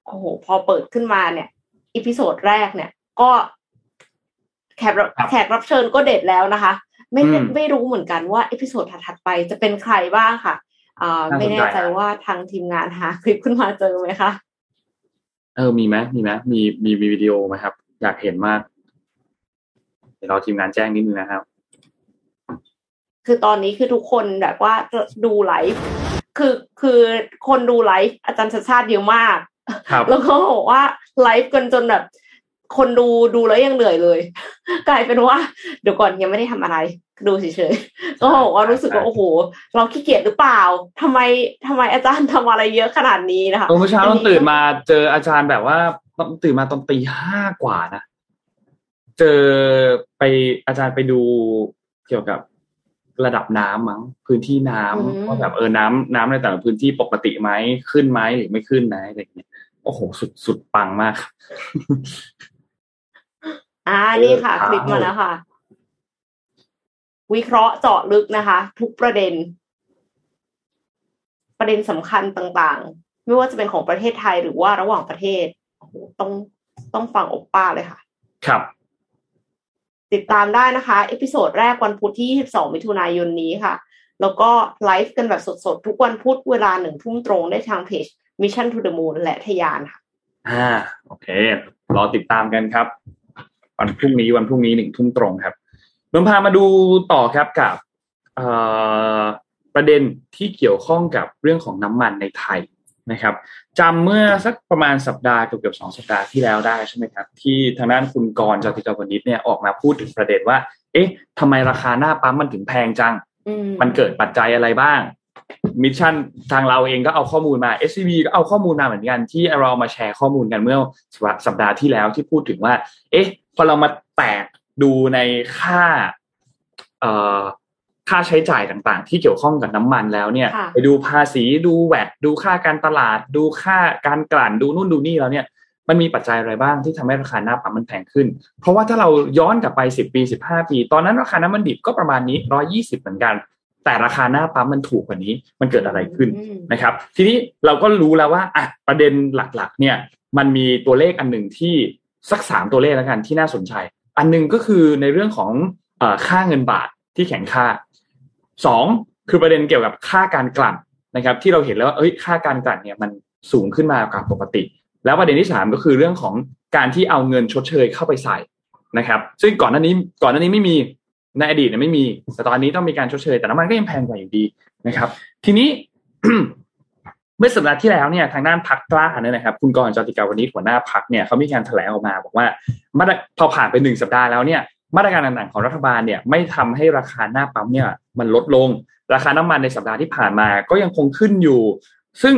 โอ้โห พอเปิดขึ้นมาเนี่ย episode แรกเนี่ย ก็แขกแขกรับเชิญก็เด็ดแล้วนะคะ ไม่ไม่รู้เหมือนกันว่า episode ถัดไปจะเป็นใครบ้างค่ะอ่าไม่แน่ใจว่าทางทีมงานหาคลิปขึ้นมาเจอไหมคะเออมีไหมมีไหมมีมีมีวิดีโอไหมครับ อยากเห็นมาก เดี๋ยวเราทีมงานแจ้งนิดนึงนะครับ คือตอนนี้คือทุกคนแบบว่าดูไลฟ์คือคือคนดูไลฟ์อาจารย์ชาชาติเยอะมากแล้วก็บอกว่าไลฟ์กันจนแบบ คนดูดูแล้วยังเหนื่อยเลย กลายเป็นว่าเดี๋ยวก่อนยังไม่ได้ทำอะไร ดูเฉยๆก็บอกว่ารู้สึกว่าโอ้โห เราขี้เกียจหรือเปล่าทำไมทำไมอาจารย์ทำอะไรเยอะขนาดนี้นะคะเมื่อเช้าต้องตื่นมาเจออาจารย์แบบว่าต้องตื่นมาตอนตีห้ากว่านะเจอไปอาจารย์ไปดูเกี่ยวกับระดับน้ำมั้งพื้นที่น้ำว่าแบบเออน้ำน้ำในแต่ละพื้นที่ปกติไหมขึ้นไหมหรือไม่ขึ้นไหมอะไรอย่างเงี้ยโอ้โหสุดสุดปังมาก อ่านี่ค่ะ คลิปมาแล้วค่ะ วิเคราะห์เจาะลึกนะคะ ทุกประเด็น ประเด็นสำคัญต่างๆ ไม่ว่าจะเป็นของประเทศไทยหรือว่าระหว่างประเทศโอ้โหต้องต้องฟังอบป้าเลยค่ะ ครับ ติดตามได้นะคะ episode แรกวันพุธที่ 22 มิถุนายนนี้ค่ะ แล้วก็ไลฟ์กันแบบสดๆ ทุกวันพุธเวลาหนึ่งทุ่มตรงได้ทางเพจ Mission to the Moon และทยานค่ะ อ่า โอเค รอติดตามกันครับ วันพรุ่งนี้วันพรุ่งนี้หนึ่งทุ่มตรงครับนนพามาดูต่อครับกับประเด็นที่เกี่ยวข้องกับเรื่องของน้ำมันในไทยนะครับจำเมื่อสักประมาณสัปดาห์เกือบเกือบสองสัปดาห์ที่แล้วได้ใช่ไหมครับ ที่ทางด้านคุณกรจติกาวนิชเนี่ยออกมาพูดถึงประเด็นว่า เอ๊ะทำไมราคาหน้าปั๊มมันถึงแพงจัง มันเกิดปัจจัยอะไรบ้าง มิชชั่นทางเราเองก็เอาข้อมูลมา SCB ก็เอาข้อมูลมาเหมือนกันที่เรามาแชร์ข้อมูลกันเมื่อสัปดาห์ที่แล้วที่พูดถึงว่า เอ๊ะ พอเรามาแตกดูในค่าเอ่อค่าใช้จ่ายต่างๆ ที่เกี่ยวข้องกับน้ำมันแล้วเนี่ย ไปดูภาษีดูแวดดูค่าการตลาด ดูค่าการกลั่นดูนู่นดูนี่แล้วเนี่ย มันมีปัจจัยอะไรบ้างที่ทำให้ราคาหน้าปั๊มมันแพงขึ้น เพราะว่าถ้าเราย้อนกลับไปสิบปีสิบห้าปี ตอนนั้นราคาน้ำมันดิบก็ประมาณนี้ร้อยี่สิบเหมือนกัน แต่ราคาหน้าปั๊มมันถูกกว่านี้ มันเกิดอะไรขึ้นนะครับ ทีนี้เราก็รู้แล้วว่าอะประเด็นหลักๆ เนี่ย มันมีตัวเลขอันหนึ่งที่ สักสามตัวเลขแล้วกันที่น่าสนใจ อันหนึ่งก็คือในเรื่องของอค่าเงินบาทที่แข็งค่าสองคือประเด็นเกี่ยวกับค่าการกลั่นนะครับ ที่เราเห็นแล้วว่าเอ้ยค่าการกลั่นเนี่ยมันสูงขึ้นมากว่าปกติ แล้วประเด็นที่สามก็คือเรื่องของการที่เอาเงินชดเชยเข้าไปใส่นะครับ ซึ่งก่อนหน้านี้ก่อนหน้านี้ไม่มีในอดีตเนี่ยไม่มีแต่ตอนนี้ต้องมีการชดเชย แต่น้ำมันก็ยังแพงกว่าอยู่ดีนะครับ ทีนี้ เมื่อสัปดาห์ที่แล้วเนี่ยทางด้านพักกล้าเนี่ยนะครับคุณกรจติกาวันนี้หัวหน้าพักเนี่ยเขามีการแถลงออกมา บอกว่ามาพอผ่านไปหนึ่งสัปดาห์แล้วเนี่ยมาตรการต่างๆของรัฐบาลเนี่ยไม่ทำให้ราคาหน้าปั๊มเนี่ยมันลดลง ราคาน้ำมันในสัปดาห์ที่ผ่านมาก็ยังคงขึ้นอยู่ ซึ่ง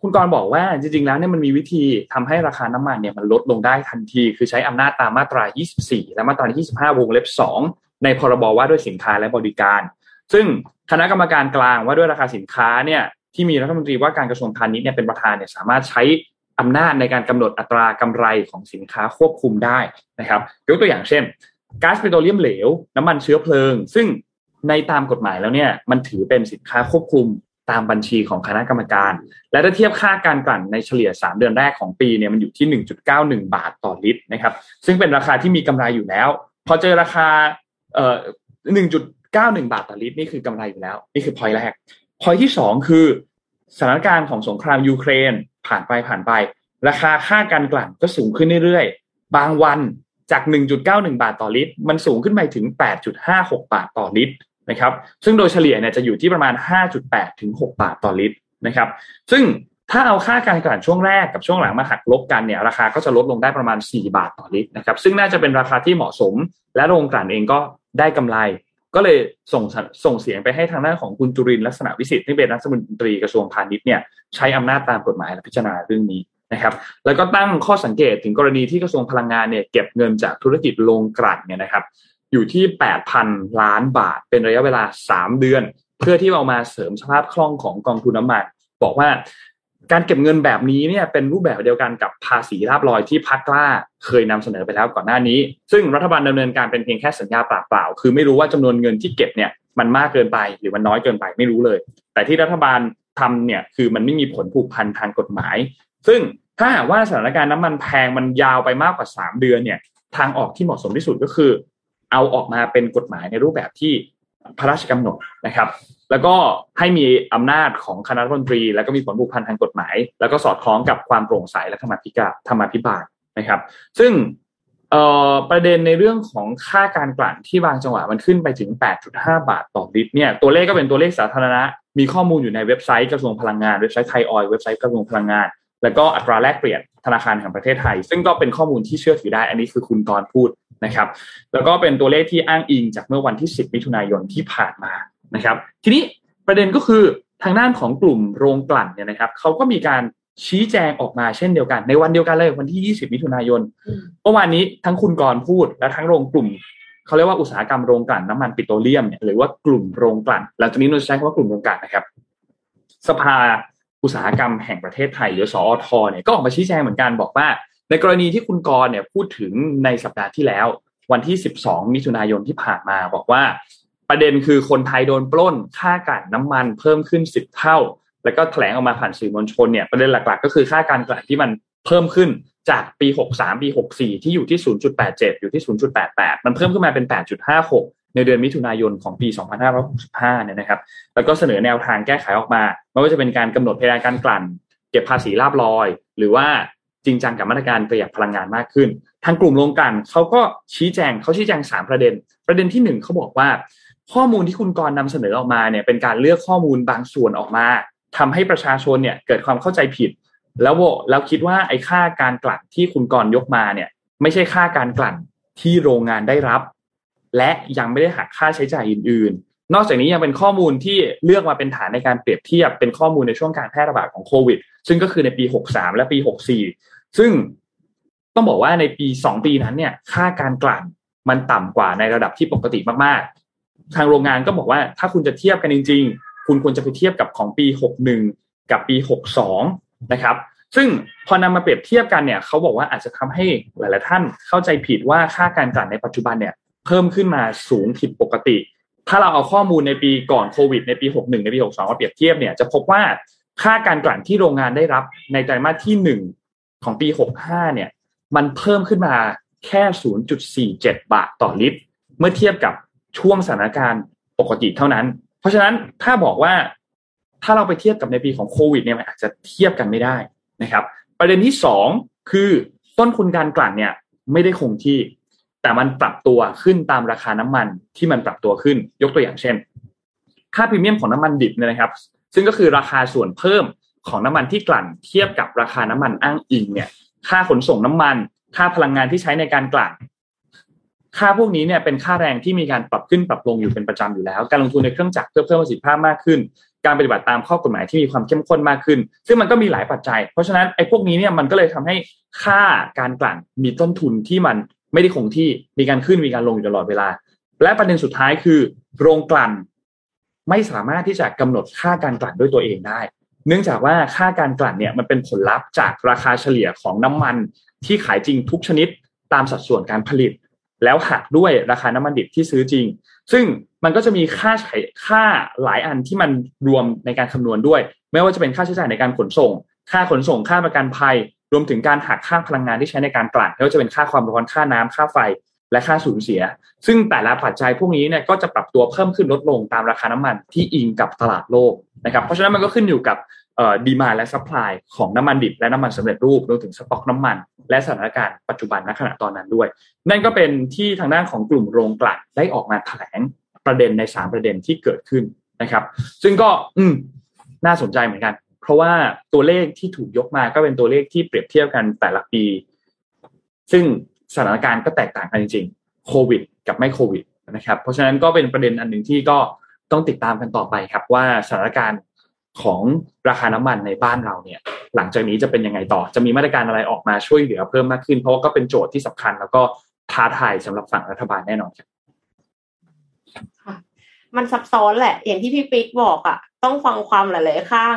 คุณกรบอกว่าจริงๆแล้วเนี่ยมันมีวิธีทำให้ราคาน้ำมันเนี่ยมันลดลงได้ทันที คือใช้อำนาจตามมาตรา 24 และมาตรา 25 วงเล็บ 2 ในพรบว่าด้วยสินค้าและบริการ ซึ่งคณะกรรมการกลางว่าด้วยราคาสินค้าเนี่ย ที่มีรัฐมนตรีว่าการกระทรวงพาณิชย์เนี่ยเป็นประธานเนี่ยสามารถใช้อำนาจในการกำหนดอัตรากำไรของสินค้าควบคุมได้นะครับยกตัวอย่างเช่นก๊าซเปโตรเลียมเหลว น้ำมันเชื้อเพลิง ซึ่งในตามกฎหมายแล้วเนี่ยมันถือเป็นสินค้าควบคุมตามบัญชีของคณะกรรมการ และถ้าเทียบค่าการกลั่นในเฉลี่ย 3 เดือนแรกของปีเนี่ยมันอยู่ที่ 1.91 บาทต่อลิตรนะครับ ซึ่งเป็นราคาที่มีกำไรอยู่แล้ว พอเจอราคาเอ่อ1.91 บาทต่อลิตรนี่คือกำไรอยู่แล้ว นี่คือพอยแรก พอยที่สองคือสถานการณ์ของสงครามยูเครนผ่านไปผ่านไป ราคาค่าการกลั่นก็สูงขึ้นเรื่อยๆ บางวันจาก 1.91 บาทต่อลิตร มันสูงขึ้นไปถึง 8.56 บาทต่อลิตรนะครับ ซึ่งโดยเฉลี่ยเนี่ยจะอยู่ที่ประมาณ 5.8 ถึง 6 บาทต่อลิตรนะครับ ซึ่งถ้าเอาค่าการกลั่นช่วงแรกกับช่วงหลังมาหักลบกันเนี่ยราคาก็จะลดลงได้ประมาณ 4 บาทต่อลิตรนะครับ ซึ่งน่าจะเป็นราคาที่เหมาะสม และโรงกลั่นเองก็ได้กำไร ก็เลยส่งส่งเสียงไปให้ทางด้านของคุณจุรินลักษณะวิสิทธิ์ที่เป็นรัฐมนตรีกระทรวงพาณิชย์เนี่ยใช้อำนาจตามกฎหมายและพิจารณาเรื่องนี้นะครับแล้วก็ตั้งข้อสังเกตถึงกรณีที่กระทรวงพลังงานเนี่ยเก็บเงินจากธุรกิจโรงกลั่นเนี่ยนะครับอยู่ที่ 8,000 ล้านบาท เป็นระยะเวลา 3 เดือน เพื่อที่เอามาเสริมสภาพคล่องของกองทุนน้ำมัน บอกว่า การเก็บเงินแบบนี้เนี่ยเป็นรูปแบบเดียวกันกับภาษีราบลอยที่พักกล้าเคยนำเสนอไปแล้วก่อนหน้านี้ ซึ่งรัฐบาลดำเนินการเป็นเพียงแค่สัญญาปากเปล่า คือไม่รู้ว่าจำนวนเงินที่เก็บเนี่ยมันมากเกินไปหรือมันน้อยเกินไปไม่รู้เลย แต่ที่รัฐบาลทำเนี่ยคือมันไม่มีผลผูกพันทางกฎหมาย ซึ่งถ้าหากว่าสถานการณ์น้ำมันแพงมันยาวไปมากกว่า 3 เดือนเนี่ยทางออกที่เหมาะสมที่สุดก็คือ เอาออกมาเป็นกฎหมายในรูปแบบที่ พระราชกำหนดนะครับ แล้วก็ให้มีอำนาจของคณะรัฐมนตรี แล้วก็มีผลผูกพันทางกฎหมาย แล้วก็สอดคล้องกับความโปร่งใสและธรรมพิกาธรรมพิบาลนะครับ ซึ่งประเด็นในเรื่องของค่าการกลั่นที่บางจังหวะมันขึ้นไปถึง 8.5 บาทต่อลิตรเนี่ยตัวเลขก็เป็นตัวเลขสาธารณะ มีข้อมูลอยู่ในเว็บไซต์กระทรวงพลังงานเว็บไซต์ไทยออยเว็บไซต์กระทรวงพลังงาน แล้วก็อัตราแลกเปลี่ยนธนาคารแห่งประเทศไทย ซึ่งก็เป็นข้อมูลที่เชื่อถือได้ อันนี้คือคุณกรพูด นะครับ แล้วก็เป็นตัวเลขที่อ้างอิงจากเมื่อวันที่ 10 มิถุนายนที่ผ่านมานะครับ ทีนี้ประเด็นก็คือทางด้านของกลุ่มโรงกลั่นเนี่ยนะครับเขาก็มีการชี้แจงออกมาเช่นเดียวกัน ในวันเดียวกันเลยวันที่ 20 มิถุนายนเมื่อวานนี้ทั้งคุณกรพูด และทั้งโรงกลุ่มเขาเรียกว่าอุตสาหกรรมโรงกลั่นน้ำมันปิโตรเลียมเนี่ยหรือว่ากลุ่มโรงกลั่นหลังจากนี้เราใช้คำว่ากลุ่มโรงกลั่นนะครับ สภาอุตสาหกรรมแห่งประเทศไทยหรือสอทเนี่ยก็ออกมาชี้แจงเหมือนกันบอกว่า ในกรณีที่คุณกรเนี่ยพูดถึงในสัปดาห์ที่แล้ว วันที่ 12 มิถุนายนที่ผ่านมาบอกว่า ประเด็นคือคนไทยโดนปล้นค่ากันน้ำมันเพิ่มขึ้น 10 เท่า แล้วก็แถลงออกมาผ่านสื่อมวลชนเนี่ยประเด็นหลักๆ ก็คือค่าการกลั่นที่มันเพิ่มขึ้นจากปี 63 ปี 64 ที่อยู่ที่ 0.87 อยู่ที่ 0.88 มันเพิ่มขึ้นมาเป็น 8.56 ในเดือนมิถุนายนของปี 2565 เนี่ยนะครับ แล้วก็เสนอแนวทางแก้ไขออกมา ไม่ว่าจะเป็นการกำหนดเพดานการกลั่น เก็บภาษีลาบลอย หรือว่า จริงจังกับมาตรการประหยัดพลังงานมากขึ้น ทางกลุ่มโรงกันเขาก็ชี้แจงเขาชี้แจงสามประเด็น ประเด็นที่หนึ่งเขาบอกว่า ข้อมูลที่คุณกรนำเสนอออกมาเนี่ยเป็นการเลือกข้อมูลบางส่วนออกมาทำให้ประชาชนเนี่ยเกิดความเข้าใจผิด แล้วแล้วคิดว่าไอ้ค่าการกลั่นที่คุณกรยกมาเนี่ย ไม่ใช่ค่าการกลั่นที่โรงงานได้รับ และยังไม่ได้หักค่าใช้จ่ายอื่น ๆ นอกจากนี้ยังเป็นข้อมูลที่เลือกมาเป็นฐานในการเปรียบเทียบเป็นข้อมูลในช่วงการแพร่ระบาดของโควิดซึ่งก็คือในปี 63 และปี 64 ซึ่งต้องบอกว่าในปี2ปีนั้นเนี่ย ค่าการกลั่นมันต่ำกว่าในระดับที่ปกติมากๆ ทางโรงงานก็บอกว่าถ้าคุณจะเทียบกันจริง ๆ คุณควรจะไปเทียบกับของปี 61 กับปี 62 นะครับ ซึ่งพอนำมาเปรียบเทียบกันเนี่ยเขาบอกว่าอาจจะทำให้หลาย ๆ ท่านเข้าใจผิดว่าค่าการกลั่นในปัจจุบันเนี่ยเพิ่มขึ้นมาสูงผิดปกติ ถ้าเราเอาข้อมูลในปีก่อนโควิดในปี 61 ในปี 62 มาเปรียบเทียบเนี่ยจะพบว่าค่าการกลั่นที่โรงงานได้รับในไตรมาสที่ 1 ของปี 65 เนี่ย มันเพิ่มขึ้นมาแค่ 0.47 บาทต่อลิตร เมื่อเทียบกับช่วงสถานการณ์ปกติเท่านั้น เพราะฉะนั้นถ้าบอกว่าถ้าเราไปเทียบกับในปีของโควิดเนี่ยมันอาจจะเทียบกันไม่ได้นะครับ ประเด็นที่สองคือต้นทุนการกลั่นเนี่ยไม่ได้คงที่ แต่มันปรับตัวขึ้นตามราคาน้ำมันที่มันปรับตัวขึ้นยกตัวอย่างเช่น ค่าพรีเมียมของน้ำมันดิบเนี่ยนะครับ ซึ่งก็คือราคาส่วนเพิ่ม ของน้ำมันที่กลั่นเทียบกับราคาน้ำมันอ้างอิงเนี่ย ค่าขนส่งน้ำมัน ค่าพลังงานที่ใช้ในการกลั่น ค่าพวกนี้เนี่ยเป็นค่าแรงที่มีการปรับขึ้นปรับลงอยู่เป็นประจำอยู่แล้ว การลงทุนในเครื่องจักรเพื่อเพิ่มประสิทธิภาพมากขึ้น การปฏิบัติตามข้อกฎหมายที่มีความเข้มข้นมากขึ้น ซึ่งมันก็มีหลายปัจจัย เพราะฉะนั้นไอ้พวกนี้เนี่ยมันก็เลยทำให้ค่าการกลั่นมีต้นทุนที่มันไม่ได้คงที่มีการขึ้นมีการลงอยู่ตลอดเวลา และประเด็นสุดท้ายคือ โรงกลั่นไม่สามารถที่จะกำหนดค่าการกลั่นด้วยตัวเองได้ เนื่องจากว่าค่าการกลั่นเนี่ยมันเป็นผลลัพธ์จากราคาเฉลี่ยของน้ำมันที่ขายจริงทุกชนิดตามสัดส่วนการผลิต แล้วหักด้วยราคาน้ำมันดิบที่ซื้อจริง ซึ่งมันก็จะมีค่าใช้ค่าหลายอันที่มันรวมในการคำนวณด้วย ไม่ว่าจะเป็นค่าใช้จ่ายในการขนส่ง ค่าขนส่งค่าประกันภัย รวมถึงการหักค่าพลังงานที่ใช้ในการกลั่นไม่ว่าจะเป็นค่าความร้อนค่าน้ำค่าไฟ และค่าสูญเสีย ซึ่งแต่ละปัจจัยพวกนี้เนี่ยก็จะปรับตัวเพิ่มขึ้นลดลงตามราคาน้ำมันที่อิงกับตลาดโลกนะครับเพราะฉะนั้นมันก็ขึ้นอยู่กับdemand และ supply ของน้ำมันดิบและน้ำมันสำเร็จรูปรวมถึงสต็อกน้ำมัน และสถานการณ์ปัจจุบันณขณะตอนนั้นด้วย นั่นก็เป็นที่ทางด้านของกลุ่มโรงกลั่นได้ออกมาแถลงประเด็นในสามประเด็นที่เกิดขึ้นนะครับ ซึ่งก็อืมน่าสนใจเหมือนกัน เพราะว่าตัวเลขที่ถูกยกมาก็เป็นตัวเลขที่เปรียบเทียบกันแต่ละปี ซึ่ง สถานการณ์ก็แตกต่างกันจริงๆโควิด กับไม่โควิดนะครับ เพราะฉะนั้นก็เป็นประเด็นอันหนึ่งที่ก็ต้องติดตามกันต่อไปครับ ว่าสถานการณ์ของราคาน้ำมันในบ้านเราเนี่ย หลังจากนี้จะเป็นยังไงต่อ จะมีมาตรการอะไรออกมาช่วยเหลือเพิ่มมากขึ้น เพราะว่าก็เป็นโจทย์ที่สำคัญ แล้วก็ท้าทายสำหรับฝั่งรัฐบาลแน่นอนครับมันซับซ้อนแหละ อย่างที่พี่ปิ๊กบอกอะ่ะ ต้องฟังความหลายๆข้าง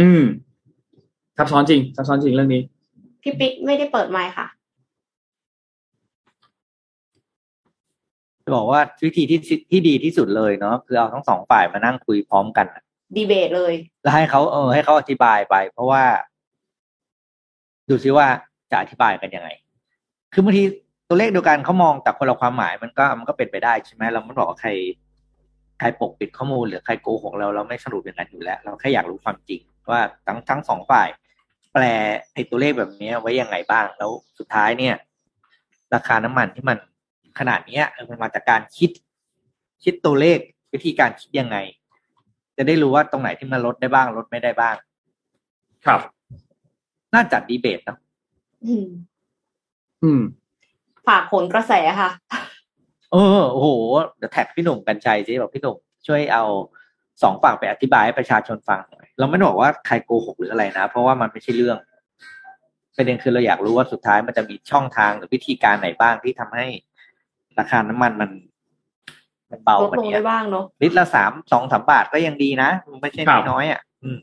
อืมซับซ้อนจริงซับซ้อนจริงเรื่องนี้ พี่ปิ๊กไม่ได้เปิดไมค์ค่ะ จะบอกว่าวิธีที่ที่ดีที่สุดเลยเนาะคือเอาทั้งสองฝ่ายมานั่งคุยพร้อมกันดีเบตเลย แล้วให้เขาเออให้เขาอธิบายไป เพราะว่า ดูซิว่าจะอธิบายกันยังไง คือบางทีตัวเลขเดียวกันเขามองแต่คนละความหมายมันก็มันก็เป็นไปได้ใช่ไหมเราไม่บอกว่าใครใครปกปิดข้อมูลหรือใครโกหกเราเราไม่สรุปอย่างนั้นอยู่แล้ว เราแค่อยากรู้ความจริง ว่าทั้งทั้งสองฝ่าย แปลไอ้ตัวเลขแบบนี้ไว้ยังไงบ้างแล้วสุดท้ายเนี่ย ราคาน้ำมันที่มัน ขนาดเนี้ยมันมาจากการคิด คิดตัวเลขวิธีการคิดยังไง จะได้รู้ว่าตรงไหนที่มันลดได้บ้างลดไม่ได้บ้าง ครับ น่าจัดดีเบตเนาะอืม อืมฝากผลกระแสค่ะ เออ โอ้โห เดี๋ยวแท็กพี่หนุ่มกันชัยสิบอกพี่หนุ่มช่วยเอาสองฝั่งไปอธิบายให้ประชาชนฟังหน่อยเราไม่ได้บอกว่าใครโกหกหรืออะไรนะ เพราะว่ามันไม่ใช่เรื่องประเด็นคือเราอยากรู้ว่าสุดท้ายมันจะมีช่องทางหรือวิธีการไหนบ้างที่ทำให้ ราคาน้ำมันมันมันเบาลดกว่าลงนี้ได้บ้างเนาะลิตรละสามสองสามบาทก็ยังดีนะมันไม่ใช่ครับน้อยๆอะอืม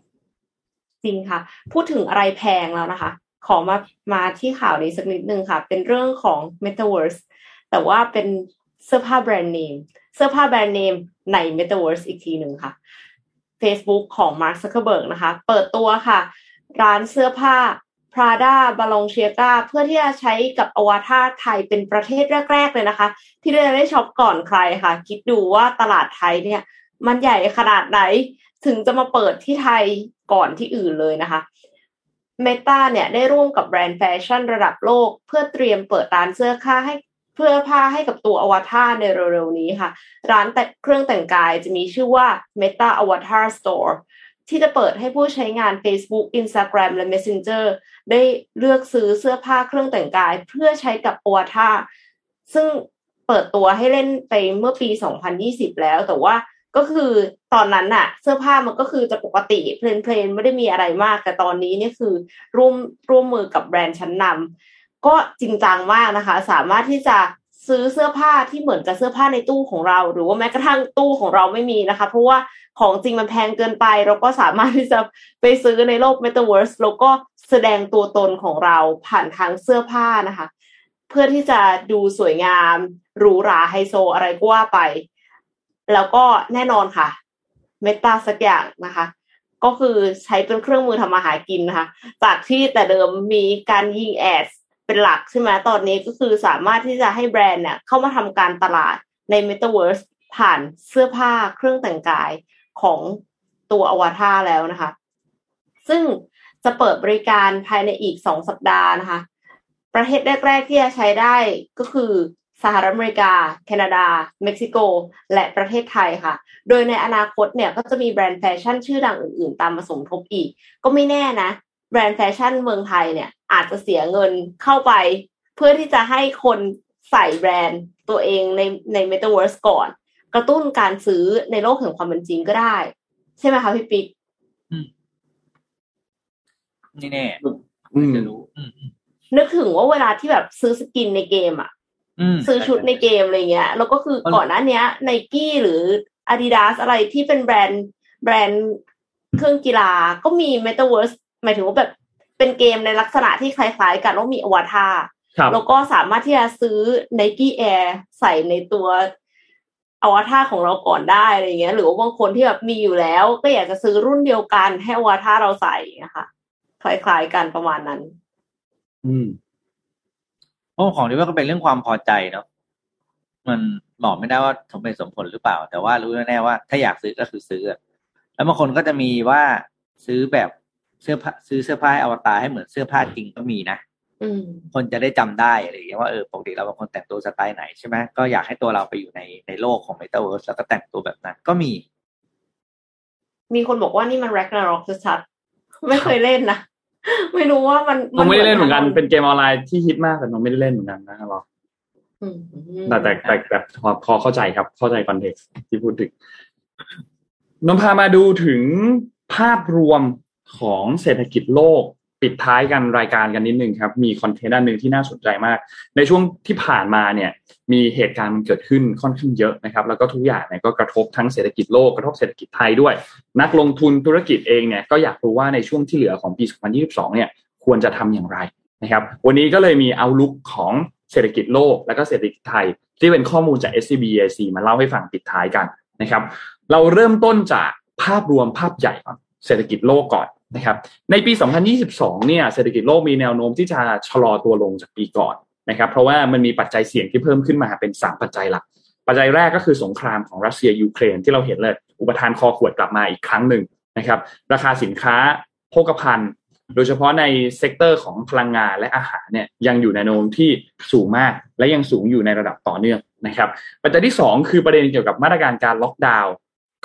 จริงค่ะ พูดถึงอะไรแพงแล้วนะคะ ขอมามาที่ข่าวนี้สักนิดนึงค่ะ เป็นเรื่องของ Metaverse แต่ว่าเป็นเสื้อผ้าแบรนด์เนมเสื้อผ้าแบรนด์เนมใน Metaverse อีกทีหนึ่งค่ะ Facebook ของ Mark Zuckerberg นะคะ เปิดตัวค่ะ ร้านเสื้อผ้า Prada b a l o n c i a g a เพื่อที่จะใช้กับอวตารไทยเป็นประเทศแรก ๆ เลยนะคะ ที่จะได้ช็อปก่อนใครค่ะ คิดดูว่าตลาดไทยเนี่ย มันใหญ่ขนาดไหนถึงจะมาเปิดที่ไทยก่อนที่อื่นเลยนะคะ Meta เนี่ยได้ร่วมกับแบรนด์แฟชั่นระดับโลก เพื่อเตรียมเปิดร้านเสื้อผ้าให้เพื่อผ้าให้กับตัวอวตารในเร็วๆนี้ค่ะ ร้านแต่เครื่องแต่งกายจะมีชื่อว่า Meta Avatar Store ที่จะเปิดให้ผู้ใช้งาน Facebook Instagram และ Messenger ได้เลือกซื้อเสื้อผ้าเครื่องแต่งกาย เพื่อใช้กับโอวตาซึ่งเปิดตัวให้เล่นไปเมื่อปี 2020 แล้ว แต่ว่าก็คือตอนนั้นน่ะ เสื้อผ้ามันก็คือจะปกติเพลนๆไม่ได้มีอะไรมาก แต่ตอนนี้นี่คือร่วมร่วมมือกับแบรนด์ชั้นนำก็จริงจังมากนะคะ สามารถที่จะ ซื้อเสื้อผ้าที่เหมือนกับเสื้อผ้าในตู้ของเรา หรือว่าแม้กระทั่งตู้ของเราไม่มีนะคะ เพราะว่าของจริงมันแพงเกินไป เราก็สามารถที่จะไปซื้อในโลก Metaverse แล้วก็แสดงตัวตนของเราผ่านทางเสื้อผ้านะคะ เพื่อที่จะดูสวยงามหรูหราไฮโซอะไรก็ว่าไป แล้วก็แน่นอนค่ะ เมตาสักอย่างนะคะ ก็คือใช้เป็นเครื่องมือทำมาหากินนะคะ จากที่แต่เดิมมีการยิงแอด เป็นหลักใช่ไหมตอนนี้ก็คือสามารถที่จะให้แบรนด์เนี่ยเข้ามาทำการตลาดใน Metaverse ผ่านเสื้อผ้าเครื่องแต่งกายของตัวอวตารแล้วนะคะ ซึ่งจะเปิดบริการภายในอีกสองสัปดาห์นะคะ ประเทศแรก ๆ ที่จะใช้ได้ก็คือสหรัฐอเมริกา แคนาดา เม็กซิโก และประเทศไทยค่ะ โดยในอนาคตเนี่ยก็จะมีแบรนด์แฟชั่นชื่อดังอื่น ๆ ตามมาสมทบอีก ก็ไม่แน่นะ แบรนด์แฟชั่นเมืองไทยเนี่ย อาจจะเสียเงินเข้าไป เพื่อที่จะให้คนใส่แบรนด์ตัวเองในใน Metaverse ก่อน กระตุ้นการซื้อในโลกแห่งความเป็นจริงก็ได้ ใช่ไหมคะพี่ปิ๊กนี่แน่อืมจะรู้อืมนึกถึงว่าเวลาที่แบบซื้อ skin ในเกมอะอืมซื้อชุดในเกมอะไรเงี้ย แล้วก็คือก่อนหน้าเนี้ยไนกี้หรือ Adidas อะไรที่เป็นแบรนด์แบรนด์เครื่องกีฬาก็มี Metaverse หมายถึงว่าแบบ เป็นเกมในลักษณะที่คล้ายๆกันว่ามีอวตารครับแล้วก็สามารถที่จะซื้อ Nike Air ใส่ในตัวอวตารของเราก่อนได้อะไรเงี้ย หรือว่าบางคนที่แบบมีอยู่แล้ว ก็อยากจะซื้อรุ่นเดียวกันให้อวตารเราใส่นะคะคล้ายๆกันประมาณนั้น อืมเพราะของที่ว่าก็เป็นเรื่องความพอใจเนาะมันบอกไม่ได้ว่าสมเป็นสมผลหรือเปล่า แต่ว่ารู้แน่ๆว่าถ้าอยากซื้อก็คือซื้อ แล้วบางคนก็จะมีว่าซื้อแบบ เสื้อผ้าซื้อเสื้อผ้าให้อวตารให้เหมือนเสื้อผ้าจริงก็มีนะอืมคนจะได้จำได้อะไรอย่างเงี้ยว่าเออปกติเราเป็นคนแต่งตัวสไตล์ไหนใช่ไหมก็อยากให้ตัวเราไปอยู่ในในโลกของ Metaverse แล้วก็แต่งตัวแบบนั้น ก็มี มีคนบอกว่านี่มัน Ragnarok ชัดๆไม่เคยเล่นนะไม่รู้ว่ามันน้องไม่ได้เล่นเหมือนกันเป็นเกมออนไลน์ที่ฮิตมากแต่น้องไม่ได้เล่นเหมือนกันนะครับอืมแต่แต่แต่แต่พอพอเข้าใจครับ เข้าใจ context ที่พูดถึงนนพามาดูถึงภาพรวม ของเศรษฐกิจโลกปิดท้ายกันรายการกันนิดนึงครับ มี content อันหนึ่งที่น่าสนใจมาก ในช่วงที่ผ่านมาเนี่ยมีเหตุการณ์มันเกิดขึ้นค่อนข้างเยอะนะครับ แล้วก็ทุกอย่างเนี่ยก็กระทบทั้งเศรษฐกิจโลกกระทบเศรษฐกิจไทยด้วย นักลงทุนธุรกิจเองเนี่ยก็อยากรู้ว่าในช่วงที่เหลือของปี 2022 เนี่ยควรจะทำอย่างไรนะครับวันนี้ก็เลยมีเอาลุกของเศรษฐกิจโลกและก็เศรษฐกิจไทย ที่เป็นข้อมูลจาก SCB EIC มาเล่าให้ฟังปิดท้ายกันนะครับ เราเริ่มต้นจากภาพรวมภาพใหญ่ก่อน เศรษฐกิจโลกก่อนนะครับ ในปี 2022 เนี่ยเศรษฐกิจโลกมีแนวโน้มที่จะชะลอตัวลงจากปีก่อนนะครับ เพราะว่ามันมีปัจจัยเสี่ยงที่เพิ่มขึ้นมาเป็น 3 ปัจจัยหลัก ปัจจัยแรกก็คือสงครามของรัสเซียยูเครนที่เราเห็นเลยอุปทานคอขวดกลับมาอีกครั้งหนึ่งนะครับ ราคาสินค้าโภคภัณฑ์ โดยเฉพาะใน sector ของพลังงานและอาหารเนี่ยยังอยู่ในแนวโน้มที่สูงมาก และยังสูงอยู่ในระดับต่อเนื่องนะครับ ปัจจัยที่ 2 คือประเด็นเกี่ยวกับมาตรการการล็อกดาวน์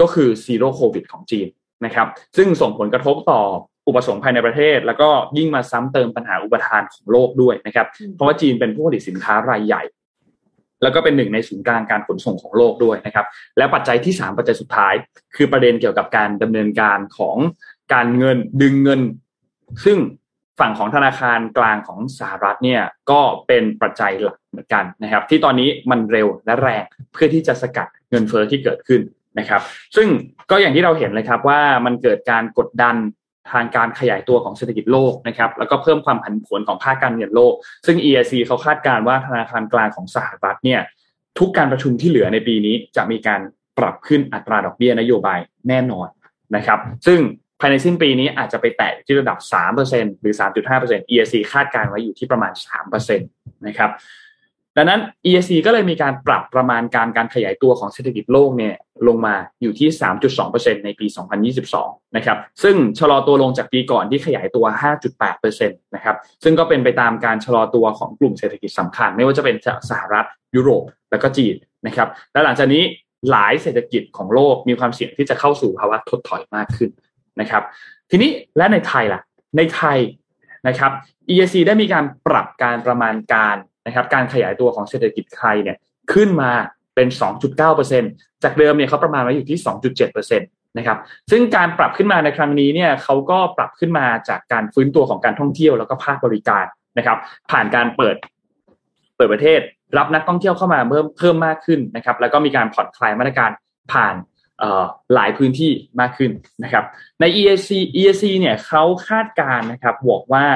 ก็คือ Zero COVID ของจีน นะครับ ซึ่งส่งผลกระทบต่ออุปสงค์ภายในประเทศ แล้วก็ยิ่งมาซ้ำเติมปัญหาอุปทานของโลกด้วยนะครับ เพราะว่าจีนเป็นผู้ผลิตสินค้ารายใหญ่ แล้วก็เป็นหนึ่งในศูนย์กลางการขนส่งของโลกด้วยนะครับ และปัจจัยที่ 3 ปัจจัยสุดท้าย คือประเด็นเกี่ยวกับการดำเนินการของการเงินดึงเงิน ซึ่งฝั่งของธนาคารกลางของสหรัฐเนี่ยก็เป็นปัจจัยหลักเหมือนกันนะครับ ที่ตอนนี้มันเร็วและแรงเพื่อที่จะสกัดเงินเฟอ้อที่เกิดขึ้น นะครับ ซึ่งก็อย่างที่เราเห็นเลยครับว่ามันเกิดการกดดันทางการขยายตัวของเศรษฐกิจโลกนะครับแล้วก็เพิ่มความผันผวนของภาคการเงินโลก ซึ่ง EIC เขาคาดการณ์ว่าธนาคารกลางของสหรัฐเนี่ยทุกการประชุมที่เหลือในปีนี้จะมีการปรับขึ้นอัตราดอกเบี้ยนโยบายแน่นอนนะครับ ซึ่งภายในสิ้นปีนี้อาจจะไปแตะที่ระดับ 3%หรือ 3.5% EIC คาดการณ์ไว้อยู่ที่ประมาณ 3%นะครับดังนั้น EIC ก็เลยมีการปรับประมาณการการขยายตัวของเศรษฐกิจโลกเนี่ย ลงมาอยู่ที่ 3.2%ในปี 2022 นะครับ ซึ่งชะลอตัวลงจากปีก่อนที่ขยายตัว 5.8%นะครับ ซึ่งก็เป็นไปตามการชะลอตัวของกลุ่มเศรษฐกิจสำคัญ ไม่ว่าจะเป็นสหรัฐยุโรป และก็จีนนะครับ และหลังจากนี้หลายเศรษฐกิจของโลกมีความเสี่ยงที่จะเข้าสู่ภาวะถดถอยมากขึ้นนะครับ ทีนี้และในไทยล่ะ ในไทยนะครับ EIC ได้มีการปรับการประมาณการนะครับ การขยายตัวของเศรษฐกิจไทยเนี่ยขึ้นมา เป็น 2.9%จากเดิมเนี่ยเขาประมาณไว้อยู่ที่ 2.7%นะครับซึ่งการปรับขึ้นมาในครั้งนี้เนี่ยเขาก็ปรับขึ้นมาจากการฟื้นตัวของการท่องเที่ยวแล้วก็ภาคบริการนะครับ ผ่านการเปิดเปิดประเทศ รับนักท่องเที่ยวเข้ามาเพิ่มเพิ่มมากขึ้นนะครับ แล้วก็มีการผ่อนคลายมาตรการผ่านหลายพื้นที่มากขึ้นนะครับ ใน EAC EAC เนี่ยเขาคาดการนะครับบอกว่า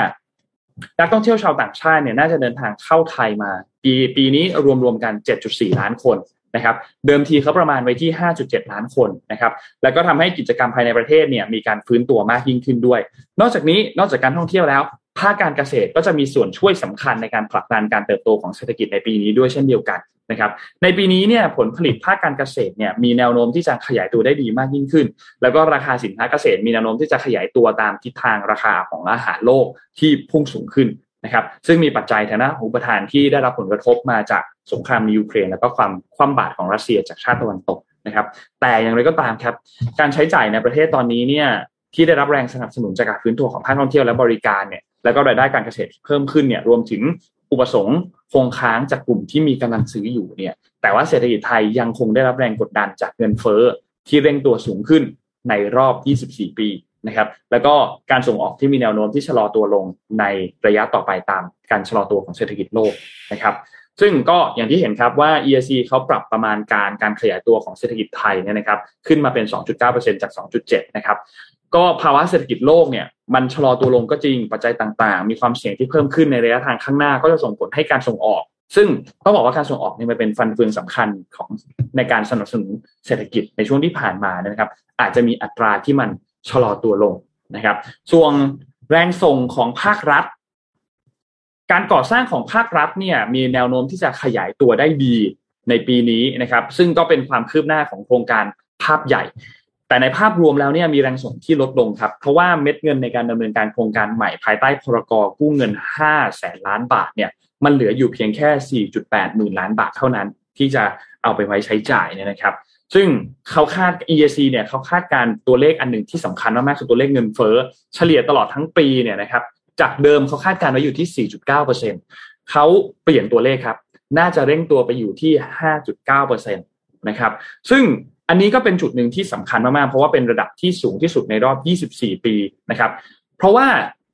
นักท่องเที่ยวชาวต่างชาติเนี่ยน่าจะเดินทางเข้าไทยมา ปีปีนี้รวมๆกัน 7.4 ล้านคนนะครับเดิมทีเขาประมาณไว้ที่ 5.7 ล้านคนนะครับแล้วก็ทำให้กิจกรรมภายในประเทศเนี่ยมีการฟื้นตัวมากยิ่งขึ้นด้วย นอกจากนี้นอกจากการท่องเที่ยวแล้ว ภาคการเกษตรก็จะมีส่วนช่วยสำคัญในการผลักดันการเติบโตของเศรษฐกิจในปีนี้ด้วยเช่นเดียวกัน นะครับในปีนี้เนี่ยผลผลิตภาคการเกษตรเนี่ยมีแนวโน้มที่จะขยายตัวได้ดีมากยิ่งขึ้น แล้วก็ราคาสินค้าเกษตร มีแนวโน้มที่จะขยายตัวตามทิศทางราคาของอาหารโลกที่พุ่งสูงขึ้นนะครับซึ่งมีปัจจัยทางด้านอุปทานที่ได้รับผลกระทบมาจากสงครามในยูเครน แล้วก็ความคว่ำบาตรของรัสเซียจากชาติตะวันตกนะครับแต่อย่างไรก็ตามครับการใช้จ่ายในประเทศตอนนี้เนี่ยที่ได้รับแรงสนับสนุนจากการฟื้นตัวของภาคท่องเที่ยวและบริการเนี่ยแล้วก็รายได้การเกษตรเพิ่มขึ้นเนี่ยรวมถึง อุปสงค์คงค้างจากกลุ่มที่มีกำลังซื้ออยู่เนี่ย แต่ว่าเศรษฐกิจไทยยังคงได้รับแรงกดดันจากเงินเฟ้อที่เร่งตัวสูงขึ้นในรอบ 24 ปีนะครับ แล้วก็การส่งออกที่มีแนวโน้มที่ชะลอตัวลงในระยะต่อไปตามการชะลอตัวของเศรษฐกิจโลกนะครับ ซึ่งก็อย่างที่เห็นครับว่า ERC เขาปรับประมาณการการขยายตัวของเศรษฐกิจไทยเนี่ยนะครับ ขึ้นมาเป็น 2.9%จาก 2.7 นะครับ ก็ภาวะเศรษฐกิจโลกเนี่ยมันชะลอตัวลงก็จริงปัจจัยต่างๆ มีความเสี่ยงที่เพิ่มขึ้นในระยะทางข้างหน้าก็จะส่งผลให้การส่งออก ซึ่งต้องบอกว่าการส่งออกเนี่ยมันเป็นฟันเฟืองสำคัญของในการสนับสนุนเศรษฐกิจในช่วงที่ผ่านมานะครับ อาจจะมีอัตราที่มันชะลอตัวลงนะครับ ส่วนแรงส่งของภาครัฐ การก่อสร้างของภาครัฐเนี่ยมีแนวโน้มที่จะขยายตัวได้ดีในปีนี้นะครับ ซึ่งก็เป็นความคืบหน้าของโครงการภาพใหญ่ แต่ในภาพรวมแล้วเนี่ยมีแรงส่งที่ลดลงครับ เพราะว่าเม็ดเงินในการดำเนินการโครงการใหม่ภายใต้พรกกู้เงิน 5 แสนล้านบาทเนี่ยมันเหลืออยู่เพียงแค่ 4.8 หมื่นล้านบาทเท่านั้น ที่จะเอาไปไว้ใช้จ่ายเนี่ยนะครับ ซึ่งเขาคาด EAC เนี่ยเขาคาดการตัวเลขอันหนึ่งที่สำคัญมากๆคือตัวเลขเงินเฟ้อเฉลี่ยตลอดทั้งปีเนี่ยนะครับจากเดิมเขาคาดการไว้อยู่ที่ 4.9%เขาเปลี่ยนตัวเลขครับ น่าจะเร่งตัวไปอยู่ที่ 5.9%นะครับ ซึ่ง อันนี้ก็เป็นจุดหนึ่งที่สำคัญมากๆ เพราะว่าเป็นระดับที่สูงที่สุดในรอบ 24 ปีนะครับ เพราะว่า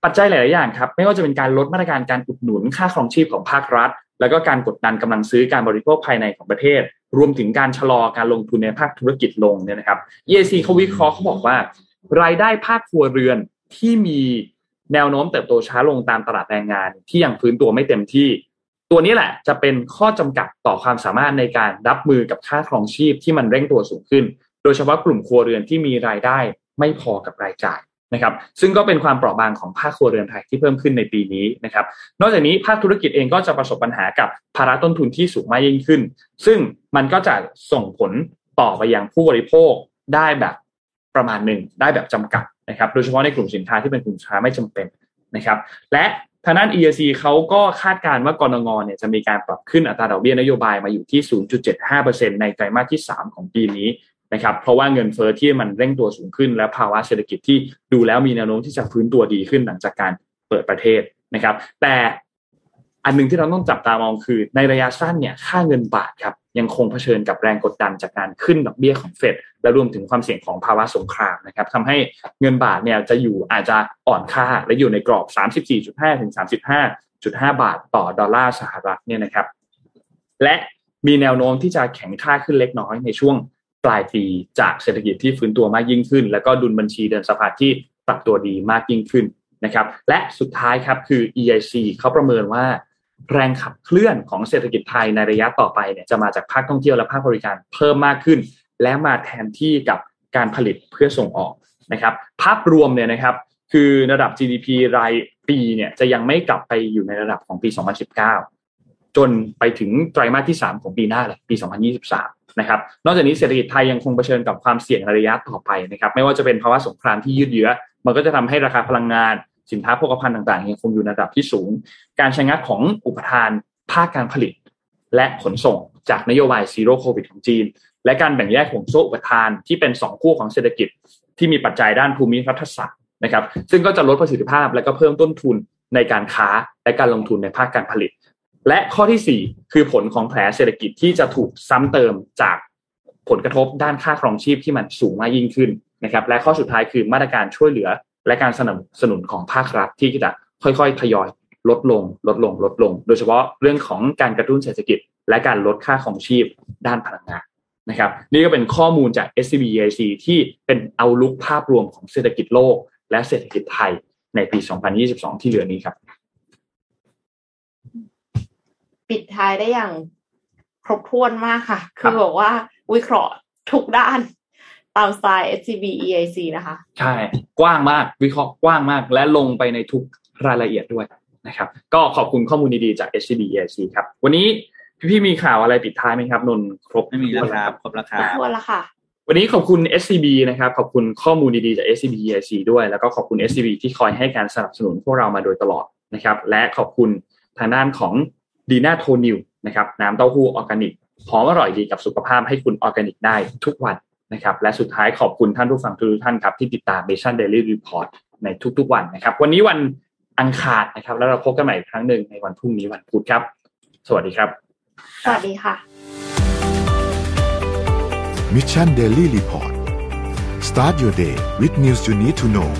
ปัจจัยหลาย ๆ อย่างครับ ไม่ว่าจะเป็นการลดมาตรการการอุดหนุนค่าครองชีพของภาครัฐ แล้วก็การกดดันกำลังซื้อการบริโภคภายในของประเทศ รวมถึงการชะลอการลงทุนในภาคธุรกิจลงเนี่ยนะครับ EAC เขาวิเคราะห์เขาบอกว่า รายได้ภาคครัวเรือนที่มีแนวโน้มเติบโตช้าลงตามตลาดแรงงาน ที่ยังฟื้นตัวไม่เต็มที่ ตัวนี้แหละจะเป็นข้อจำกัดต่อความสามารถในการรับมือกับค่าครองชีพที่มันเร่งตัวสูงขึ้น โดยเฉพาะกลุ่มครัวเรือนที่มีรายได้ไม่พอกับรายจ่ายนะครับ ซึ่งก็เป็นความเปราะบางของภาคครัวเรือนไทยที่เพิ่มขึ้นในปีนี้นะครับ นอกจากนี้ภาคธุรกิจเองก็จะประสบปัญหากับภาระต้นทุนที่สูงมากยิ่งขึ้น ซึ่งมันก็จะส่งผลต่อไปยังผู้บริโภคได้แบบประมาณหนึ่งได้แบบจำกัดนะครับ โดยเฉพาะในกลุ่มสินค้าที่เป็นกลุ่มสินค้าไม่จำเป็นนะครับ และ ทางด้าน ERC เขาก็คาดการณ์ว่ากรงงเนี่ยจะมีการปรับขึ้นอัตราดอกเบี้ยนโยบายมาอยู่ที่ 0.75%ในไตรมาสที่ 3 ของปีนี้นะครับ เพราะว่าเงินเฟอ้อที่มันเร่งตัวสูงขึ้น และภาวะเศรษฐกิจที่ดูแล้วมีแนวโน้มที่จะฟื้นตัวดีขึ้นหลังจากการเปิดประเทศนะครับ แต่อันหนึ่งที่เราต้องจับตามองคือในระยะสั้นเนี่ยค่าเงินบาทครับ ยังคงเผชิญกับแรงกดดันจากการขึ้นดอกเบี้ยของเฟดและรวมถึงความเสี่ยงของภาวะสงครามนะครับทำให้เงินบาทเนี่ยจะอยู่อาจจะอ่อนค่าและอยู่ในกรอบ 34.5 ถึง 35.5 บาทต่อดอลลาร์สหรัฐเนี่ยนะครับ และมีแนวโน้มที่จะแข็งค่าขึ้นเล็กน้อยในช่วงปลายปีจากเศรษฐกิจที่ฟื้นตัวมากยิ่งขึ้น แล้วก็ดุลบัญชีเดินสะพัดที่ปรับตัวดีมากยิ่งขึ้นนะครับ และสุดท้ายครับคือ EIC เขาประเมินว่า แรงขับเคลื่อนของเศรษฐกิจไทยในระยะต่อไปเนี่ยจะมาจากภาคท่องเที่ยวและภาคบริการเพิ่มมากขึ้น และมาแทนที่กับการผลิตเพื่อส่งออกนะครับ ภาพรวมเนี่ยนะครับ คือระดับ GDP รายปีเนี่ยจะยังไม่กลับไปอยู่ในระดับของปี 2019 จนไปถึงไตรมาสที่ 3 ของปีหน้าเลยปี 2023 นะครับ นอกจากนี้เศรษฐกิจไทยยังคงเผชิญกับความเสี่ยงในระยะต่อไปนะครับ ไม่ว่าจะเป็นภาวะสงครามที่ยืดเยื้อ มันก็จะทำให้ราคาพลังงาน สินค้าโภคภัณฑ์ต่างๆยังคงอยู่ในระดับที่สูง การใช้งานของอุปทานภาคการผลิต และขนส่งจากนโยบายซีโร่โควิดของจีน และการแบ่งแยกห่วงโซ่อุปทานที่เป็นสองคู่ของเศรษฐกิจ ที่มีปัจจัยด้านภูมิรัฐศาสตร์นะครับ ซึ่งก็จะลดประสิทธิภาพและก็เพิ่มต้นทุนในการค้าและการลงทุนในภาคการผลิต และข้อที่ 4 คือผลของแผลเศรษฐกิจที่จะถูกซ้ำเติมจากผลกระทบด้านค่าครองชีพที่มันสูงมากยิ่งขึ้นนะครับ และข้อสุดท้ายคือมาตรการช่วยเหลือ และการสนับสนุนของภาครัฐที่จะค่อยๆ ทยอยลดลง ลดลง ลดลง โดยเฉพาะเรื่องของการกระตุ้นเศรษฐกิจ และการลดค่าของชีพด้านพลังงานนะครับนี่ก็เป็นข้อมูลจาก SCB EIC ที่เป็นเอาลุกภาพรวมของเศรษฐกิจโลก และเศรษฐกิจไทยในปี 2022 ที่เหลือนี้ครับ ปิดท้ายได้อย่างครบถ้วนมากค่ะ คือบอกว่าวิเคราะห์ทุกด้าน ตามสไตล์ SCB EIC นะคะ ใช่ กว้างมากวิเคราะห์กว้างมาก และลงไปในทุกรายละเอียดด้วยนะครับ ก็ขอบคุณข้อมูลดีๆจาก SCB EIC ครับ วันนี้พี่ๆมีข่าวอะไรปิดท้ายไหมครับ นนครบไม่มีแล้วครับครบแล้วครับทั่วแล้วค่ะ วันนี้ขอบคุณ SCB นะครับ ขอบคุณข้อมูลดีๆจาก SCB EIC ด้วย แล้วก็ขอบคุณ SCB ที่คอยให้การสนับสนุนพวกเรามาโดยตลอดนะครับ และขอบคุณทางด้านของดีน่าโทนิวนะครับ น้ำเต้าหู้ออร์แกนิกหอมอร่อยดีกับสุขภาพให้คุณออร์แกนิกได้ทุกวัน นะครับ และสุดท้ายขอบคุณท่านผู้ฟังทุกท่านครับที่ติดตาม Mission Daily Report ในทุกๆวันนะครับ วันนี้วันอังคารนะครับ แล้วเราพบกันใหม่อีกครั้งหนึ่งในวันพรุ่งนี้วันพุธครับ สวัสดีครับ สวัสดีค่ะ Mission Daily Report start your day with news you need to know